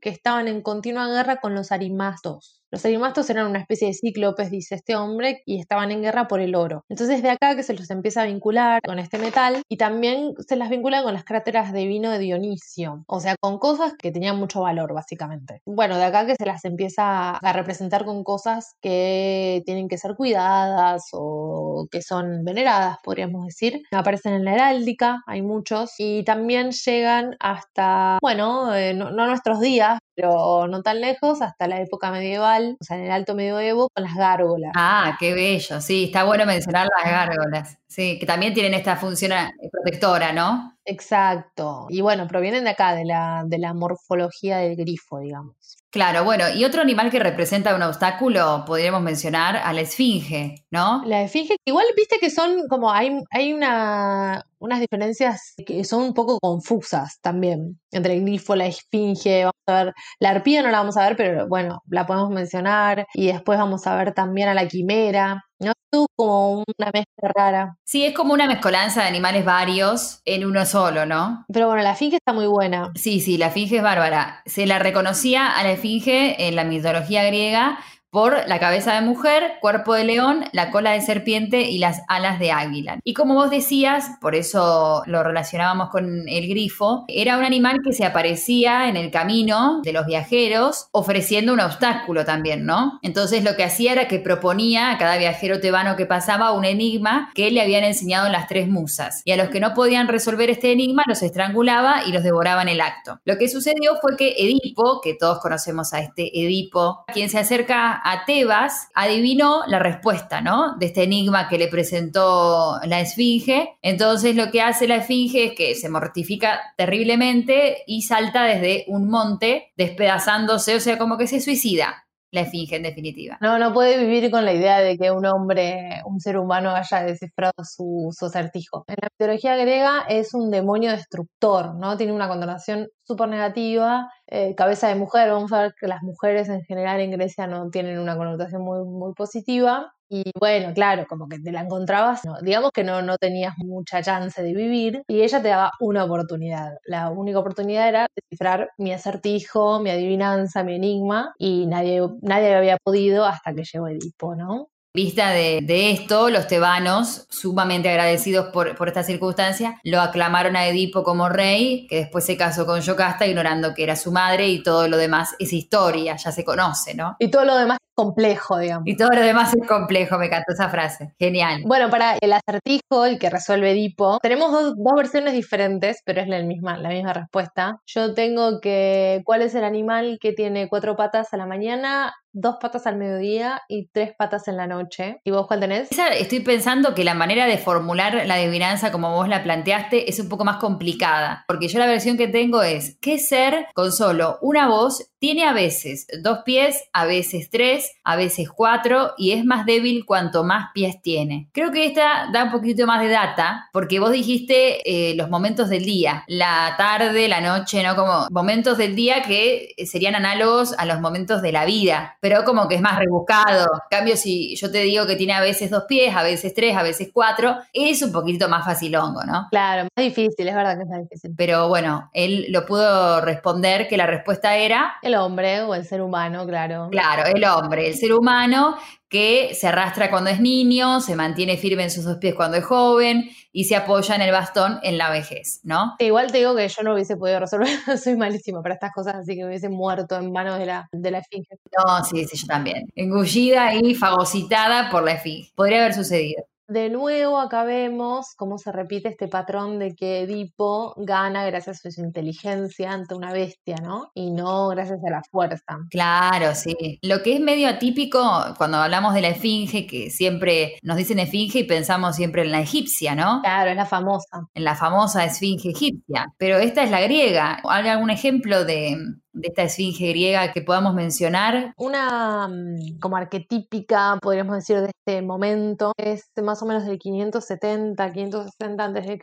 que estaban en continua guerra con los arimastos. Los arimastos eran una especie de cíclopes, dice este hombre, y estaban en guerra por el oro. Entonces de acá que se los empieza a vincular con este metal y también se las vincula con las cráteras de vino de Dionisio, o sea, con cosas que tenían mucho valor básicamente. Bueno, de acá que se las empieza a representar con cosas que tienen que ser cuidadas o que son veneradas, podríamos decir. Aparecen en la heráldica, hay muchos, y también llegan hasta, bueno, eh, no, no nuestros días, pero no tan lejos, hasta la época medieval, o sea, en el alto medioevo, con las gárgolas. Ah, qué bello, sí, está bueno mencionar las gárgolas, sí, que también tienen esta función eh, protectora, ¿no? Exacto, y bueno, provienen de acá, de la, de la morfología del grifo, digamos. Claro, bueno, y otro animal que representa un obstáculo, podríamos mencionar a la esfinge, ¿no? La esfinge, igual viste que son como, hay, hay una, unas diferencias que son un poco confusas también entre el grifo, la esfinge, vamos a ver, la arpía no la vamos a ver, pero bueno, la podemos mencionar y después vamos a ver también a la quimera. ¿No? Es como una mezcla rara. Sí, es como una mezcolanza de animales varios en uno solo, ¿no? Pero bueno, la esfinge está muy buena. Sí, sí, la esfinge es bárbara. Se la reconocía a la esfinge en la mitología griega por la cabeza de mujer, cuerpo de león, la cola de serpiente y las alas de águila. Y como vos decías, por eso lo relacionábamos con el grifo, era un animal que se aparecía en el camino de los viajeros ofreciendo un obstáculo también, ¿no? Entonces lo que hacía era que proponía a cada viajero tebano que pasaba un enigma que le habían enseñado las tres musas. Y a los que no podían resolver este enigma los estrangulaba y los devoraba en el acto. Lo que sucedió fue que Edipo, que todos conocemos a este Edipo, quien se acerca a Tebas, adivinó la respuesta, ¿no? De este enigma que le presentó la Esfinge. Entonces lo que hace la Esfinge es que se mortifica terriblemente y salta desde un monte despedazándose, o sea, como que se suicida la esfinge en definitiva. No, no puede vivir con la idea de que un hombre, un ser humano haya descifrado su, su acertijo. En la mitología griega es un demonio destructor, ¿no? Tiene una connotación súper negativa, eh, cabeza de mujer, vamos a ver que las mujeres en general en Grecia no tienen una connotación muy, muy positiva. Y bueno, claro, como que te la encontrabas, no, digamos que no, no tenías mucha chance de vivir y ella te daba una oportunidad. La única oportunidad era descifrar mi acertijo, mi adivinanza, mi enigma y nadie, nadie había podido hasta que llegó Edipo, ¿no? Vista de, esto, los tebanos, sumamente agradecidos por, por, esta circunstancia, lo aclamaron a Edipo como rey, que después se casó con Yocasta, ignorando que era su madre, y todo lo demás es historia, ya se conoce, ¿no? Y todo lo demás complejo, digamos. Y todo lo demás es complejo, me encantó esa frase. Genial. Bueno, para el acertijo, el que resuelve Edipo, tenemos dos, dos versiones diferentes, pero es la misma, la misma respuesta. Yo tengo que, ¿cuál es el animal que tiene cuatro patas a la mañana, dos patas al mediodía y tres patas en la noche. ¿Y vos cuál tenés? Estoy pensando que la manera de formular la adivinanza como vos la planteaste es un poco más complicada, porque yo la versión que tengo es, ¿qué ser con solo una voz tiene a veces dos pies, a veces tres, a veces cuatro y es más débil cuanto más pies tiene? Creo que esta da un poquito más de data, porque vos dijiste eh, los momentos del día, la tarde, la noche, ¿no? Como momentos del día que serían análogos a los momentos de la vida pero como que es más rebuscado. En cambio, si yo te digo que tiene a veces dos pies, a veces tres, a veces cuatro, es un poquito más facilongo, ¿no? Claro, más difícil, es verdad que es más difícil. Pero bueno, él lo pudo responder que la respuesta era... El hombre o el ser humano, claro. Claro, el hombre, el ser humano que se arrastra cuando es niño, se mantiene firme en sus dos pies cuando es joven y se apoya en el bastón en la vejez, ¿no? Igual te digo que yo no hubiese podido resolver, soy malísima para estas cosas, así que hubiese muerto en manos de la, de la esfinge. No, sí, sí, yo también. Engullida y fagocitada por la esfinge. Podría haber sucedido. De nuevo acá vemos cómo se repite este patrón de que Edipo gana gracias a su inteligencia ante una bestia, ¿no? Y no gracias a la fuerza. Claro, sí. Lo que es medio atípico cuando hablamos de la esfinge, que siempre nos dicen esfinge y pensamos siempre en la egipcia, ¿no? Claro, es la famosa. En la famosa esfinge egipcia. Pero esta es la griega. ¿Hay algún ejemplo de, de esta esfinge griega que podamos mencionar? Una mm, como arquetípica, podríamos decir, de este momento es más o menos del 570, 560 a.C.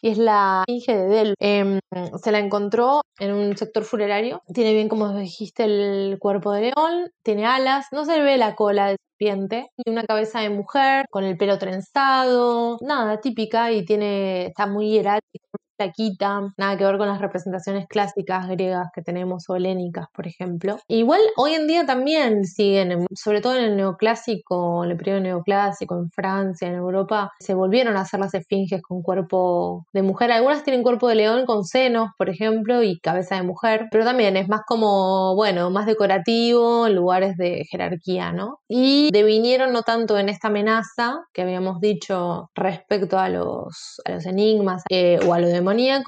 y es la esfinge de Delphi. Em, se la encontró en un sector funerario. Tiene bien, como dijiste, el cuerpo de león, tiene alas, no se ve la cola de serpiente y una cabeza de mujer con el pelo trenzado, nada, típica y tiene, está muy hierática taquita, nada que ver con las representaciones clásicas griegas que tenemos o helénicas, por ejemplo. Igual hoy en día también siguen, sobre todo en el neoclásico, en el periodo neoclásico, en Francia, en Europa, se volvieron a hacer las esfinges con cuerpo de mujer. Algunas tienen cuerpo de león con senos, por ejemplo, y cabeza de mujer, pero también es más como, bueno, más decorativo lugares de jerarquía, ¿no? Y devinieron no tanto en esta amenaza que habíamos dicho respecto a los, a los enigmas eh, o a lo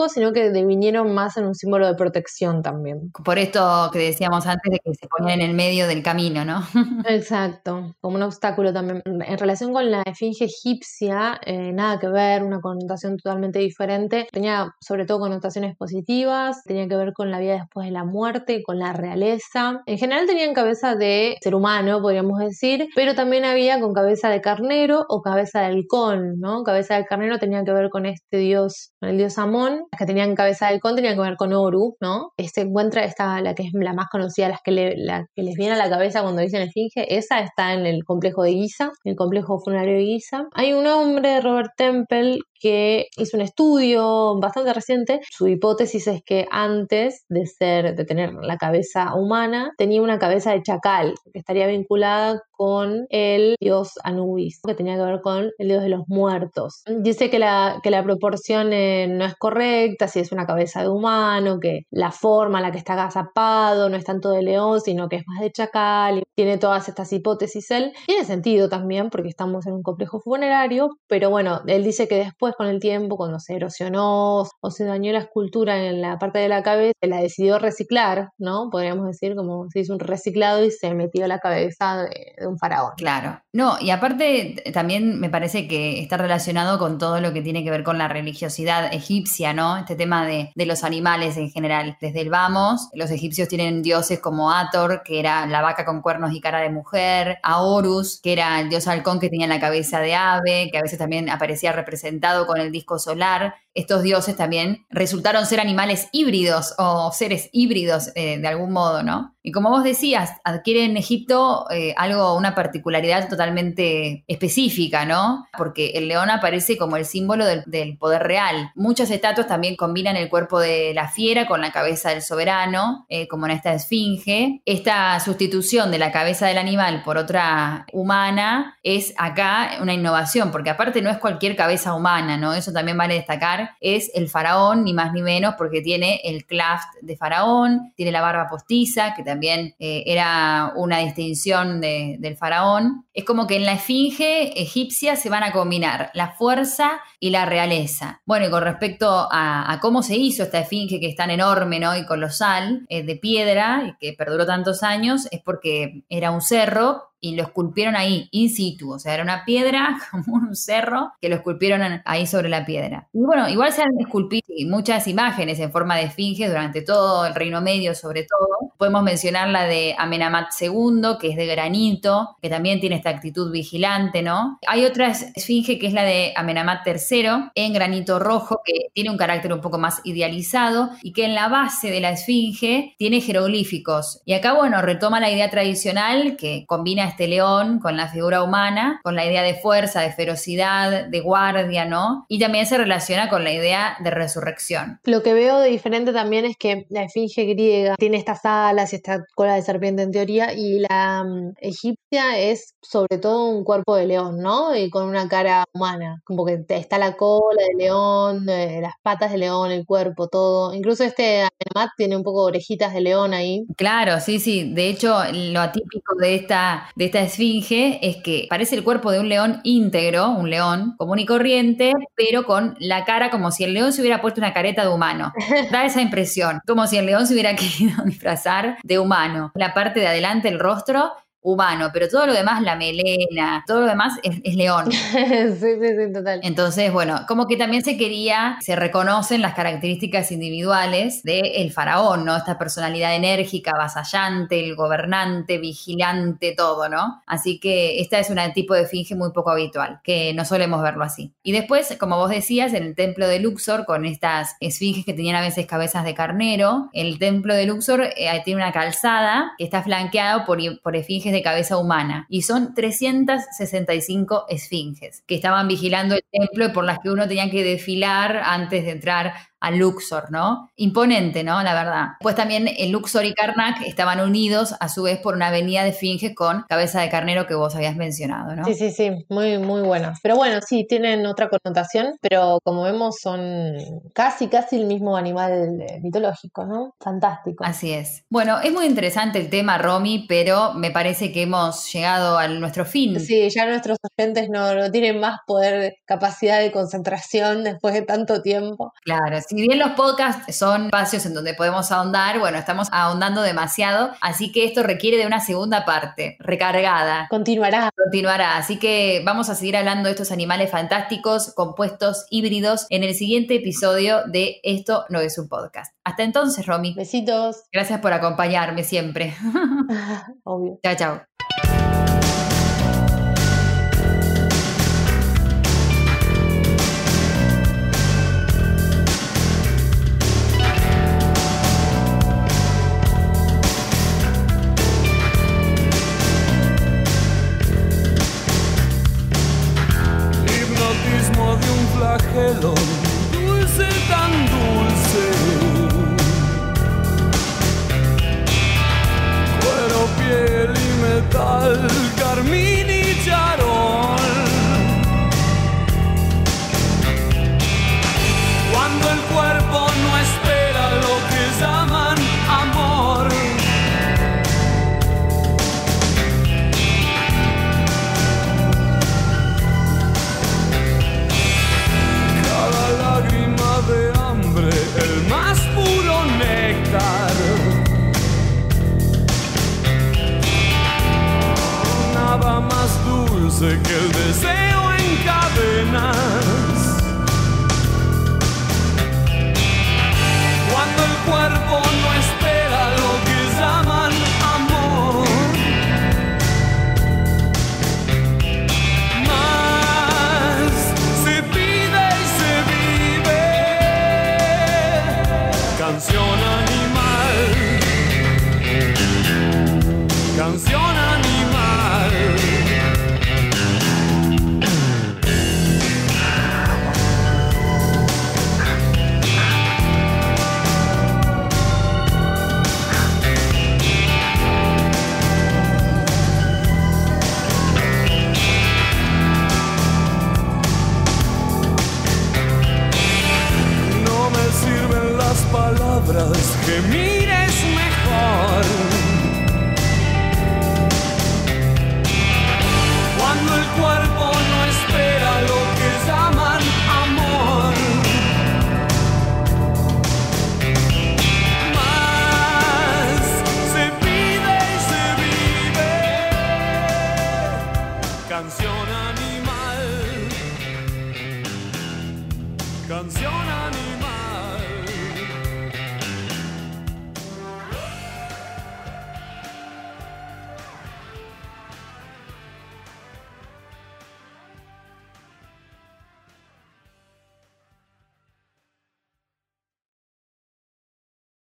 sino que devinieron más en un símbolo de protección también. Por esto que decíamos antes de que se ponían en el medio del camino, ¿no? Exacto, como un obstáculo también. En relación con la esfinge egipcia, eh, nada que ver, una connotación totalmente diferente. Tenía sobre todo connotaciones positivas, tenía que ver con la vida después de la muerte, con la realeza. En general tenían cabeza de ser humano, podríamos decir, pero también había con cabeza de carnero o cabeza de halcón, ¿no? Cabeza de carnero tenía que ver con este dios, el dios Amor las que tenían cabeza de halcón tenían que ver con Oru, ¿no? Se encuentra esta, la que es la más conocida, las que, la que les viene a la cabeza cuando dicen esfinge, esa está en el complejo de Giza, el complejo funerario de Giza. Hay un hombre, Robert Temple, que hizo un estudio bastante reciente. Su hipótesis es que antes de ser, de tener la cabeza humana, tenía una cabeza de chacal, que estaría vinculada con el dios Anubis, que tenía que ver con el dios de los muertos. Dice que la, que la proporción no es correcta, si es una cabeza de humano, que la forma en la que está agazapado no es tanto de león, sino que es más de chacal, y tiene todas estas hipótesis él. Tiene sentido también, porque estamos en un complejo funerario, pero bueno, él dice que después con el tiempo, cuando se erosionó o se dañó la escultura en la parte de la cabeza, la decidió reciclar, ¿no? Podríamos decir como se hizo un reciclado y se metió la cabeza de, un faraón. Claro. No, y aparte también me parece que está relacionado con todo lo que tiene que ver con la religiosidad egipcia, ¿no? Este tema de, de los animales en general. Desde el vamos, los egipcios tienen dioses como Ator, que era la vaca con cuernos y cara de mujer, a Horus, que era el dios halcón que tenía la cabeza de ave, que a veces también aparecía representado con el disco solar. Estos dioses también resultaron ser animales híbridos o seres híbridos eh, de algún modo, ¿no? Y como vos decías, adquiere en Egipto eh, algo, una particularidad totalmente específica, ¿no? Porque el león aparece como el símbolo del, poder real. Muchas estatuas también combinan el cuerpo de la fiera con la cabeza del soberano, eh, como en esta esfinge. Esta sustitución de la cabeza del animal por otra humana es acá una innovación, porque aparte no es cualquier cabeza humana, ¿no? Eso también vale destacar. Es el faraón, ni más ni menos, porque tiene el claft de faraón, tiene la barba postiza, que también eh, era una distinción de- del faraón. Es como que en la esfinge egipcia se van a combinar la fuerza y la realeza. Bueno, y con respecto a, cómo se hizo esta esfinge que es tan enorme ¿no? y colosal, eh, de piedra, y que perduró tantos años, es porque era un cerro y lo esculpieron ahí, in situ. O sea, era una piedra, como un cerro, que lo esculpieron ahí sobre la piedra. Y bueno, igual se han esculpido muchas imágenes en forma de esfinge durante todo el Reino Medio, sobre todo. Podemos mencionar la de Amenamat II, que es de granito, que también tiene esta actitud vigilante, ¿no? Hay otra esfinge que es la de Amenamat III, en granito rojo, que tiene un carácter un poco más idealizado y que en la base de la esfinge tiene jeroglíficos. Y acá, bueno, retoma la idea tradicional que combina este león con la figura humana, con la idea de fuerza, de ferocidad, de guardia, ¿no? Y también se relaciona con la idea de resurrección. Lo que veo de diferente también es que la esfinge griega tiene estas alas y esta cola de serpiente en teoría, y la mm, egipcia es sobre todo un cuerpo de león, ¿no? Y con una cara humana, como que está la cola de león, eh, las patas de león, el cuerpo, todo. Incluso este Amenemhat tiene un poco orejitas de león ahí. Claro, sí, sí. De hecho, lo atípico de esta, de esta esfinge es que parece el cuerpo de un león íntegro, un león común y corriente, pero con la cara como si el león se hubiera puesto una careta de humano. Da esa impresión, como si el león se hubiera querido disfrazar de humano. La parte de adelante, el rostro, humano, pero todo lo demás, la melena, todo lo demás es, es león. sí, sí, sí, total. Entonces, bueno, como que también se quería, se reconocen las características individuales del faraón, ¿no? Esta personalidad enérgica, avasallante, el gobernante, vigilante, todo, ¿no? Así que esta es un tipo de esfinge muy poco habitual, que no solemos verlo así. Y después, como vos decías, en el templo de Luxor, con estas esfinges que tenían a veces cabezas de carnero, el templo de Luxor eh, tiene una calzada que está flanqueado por, por esfinges de cabeza humana y son 365 esfinges que estaban vigilando el templo y por las que uno tenía que desfilar antes de entrar a Luxor, ¿no? Imponente, ¿no? La verdad. Pues también el Luxor y Karnak estaban unidos a su vez por una avenida de esfinges con cabeza de carnero que vos habías mencionado, ¿no? Sí, sí, sí, muy, muy buenas. Pero bueno, sí, tienen otra connotación, pero como vemos son casi, casi el mismo animal eh, mitológico, ¿no? Fantástico. Así es. Bueno, es muy interesante el tema, Romy, pero me parece que hemos llegado a nuestro fin. Sí, ya nuestros oyentes no, no tienen más poder, capacidad de concentración después de tanto tiempo. Claro, si bien los podcasts son espacios en donde podemos ahondar, bueno, estamos ahondando demasiado, así que esto requiere de una segunda parte, recargada. Continuará. Continuará, así que vamos a seguir hablando de estos animales fantásticos, compuestos, híbridos, en el siguiente episodio de Esto no es un podcast. Hasta entonces, Romy. Besitos. Gracias por acompañarme siempre. Obvio. chao, chao.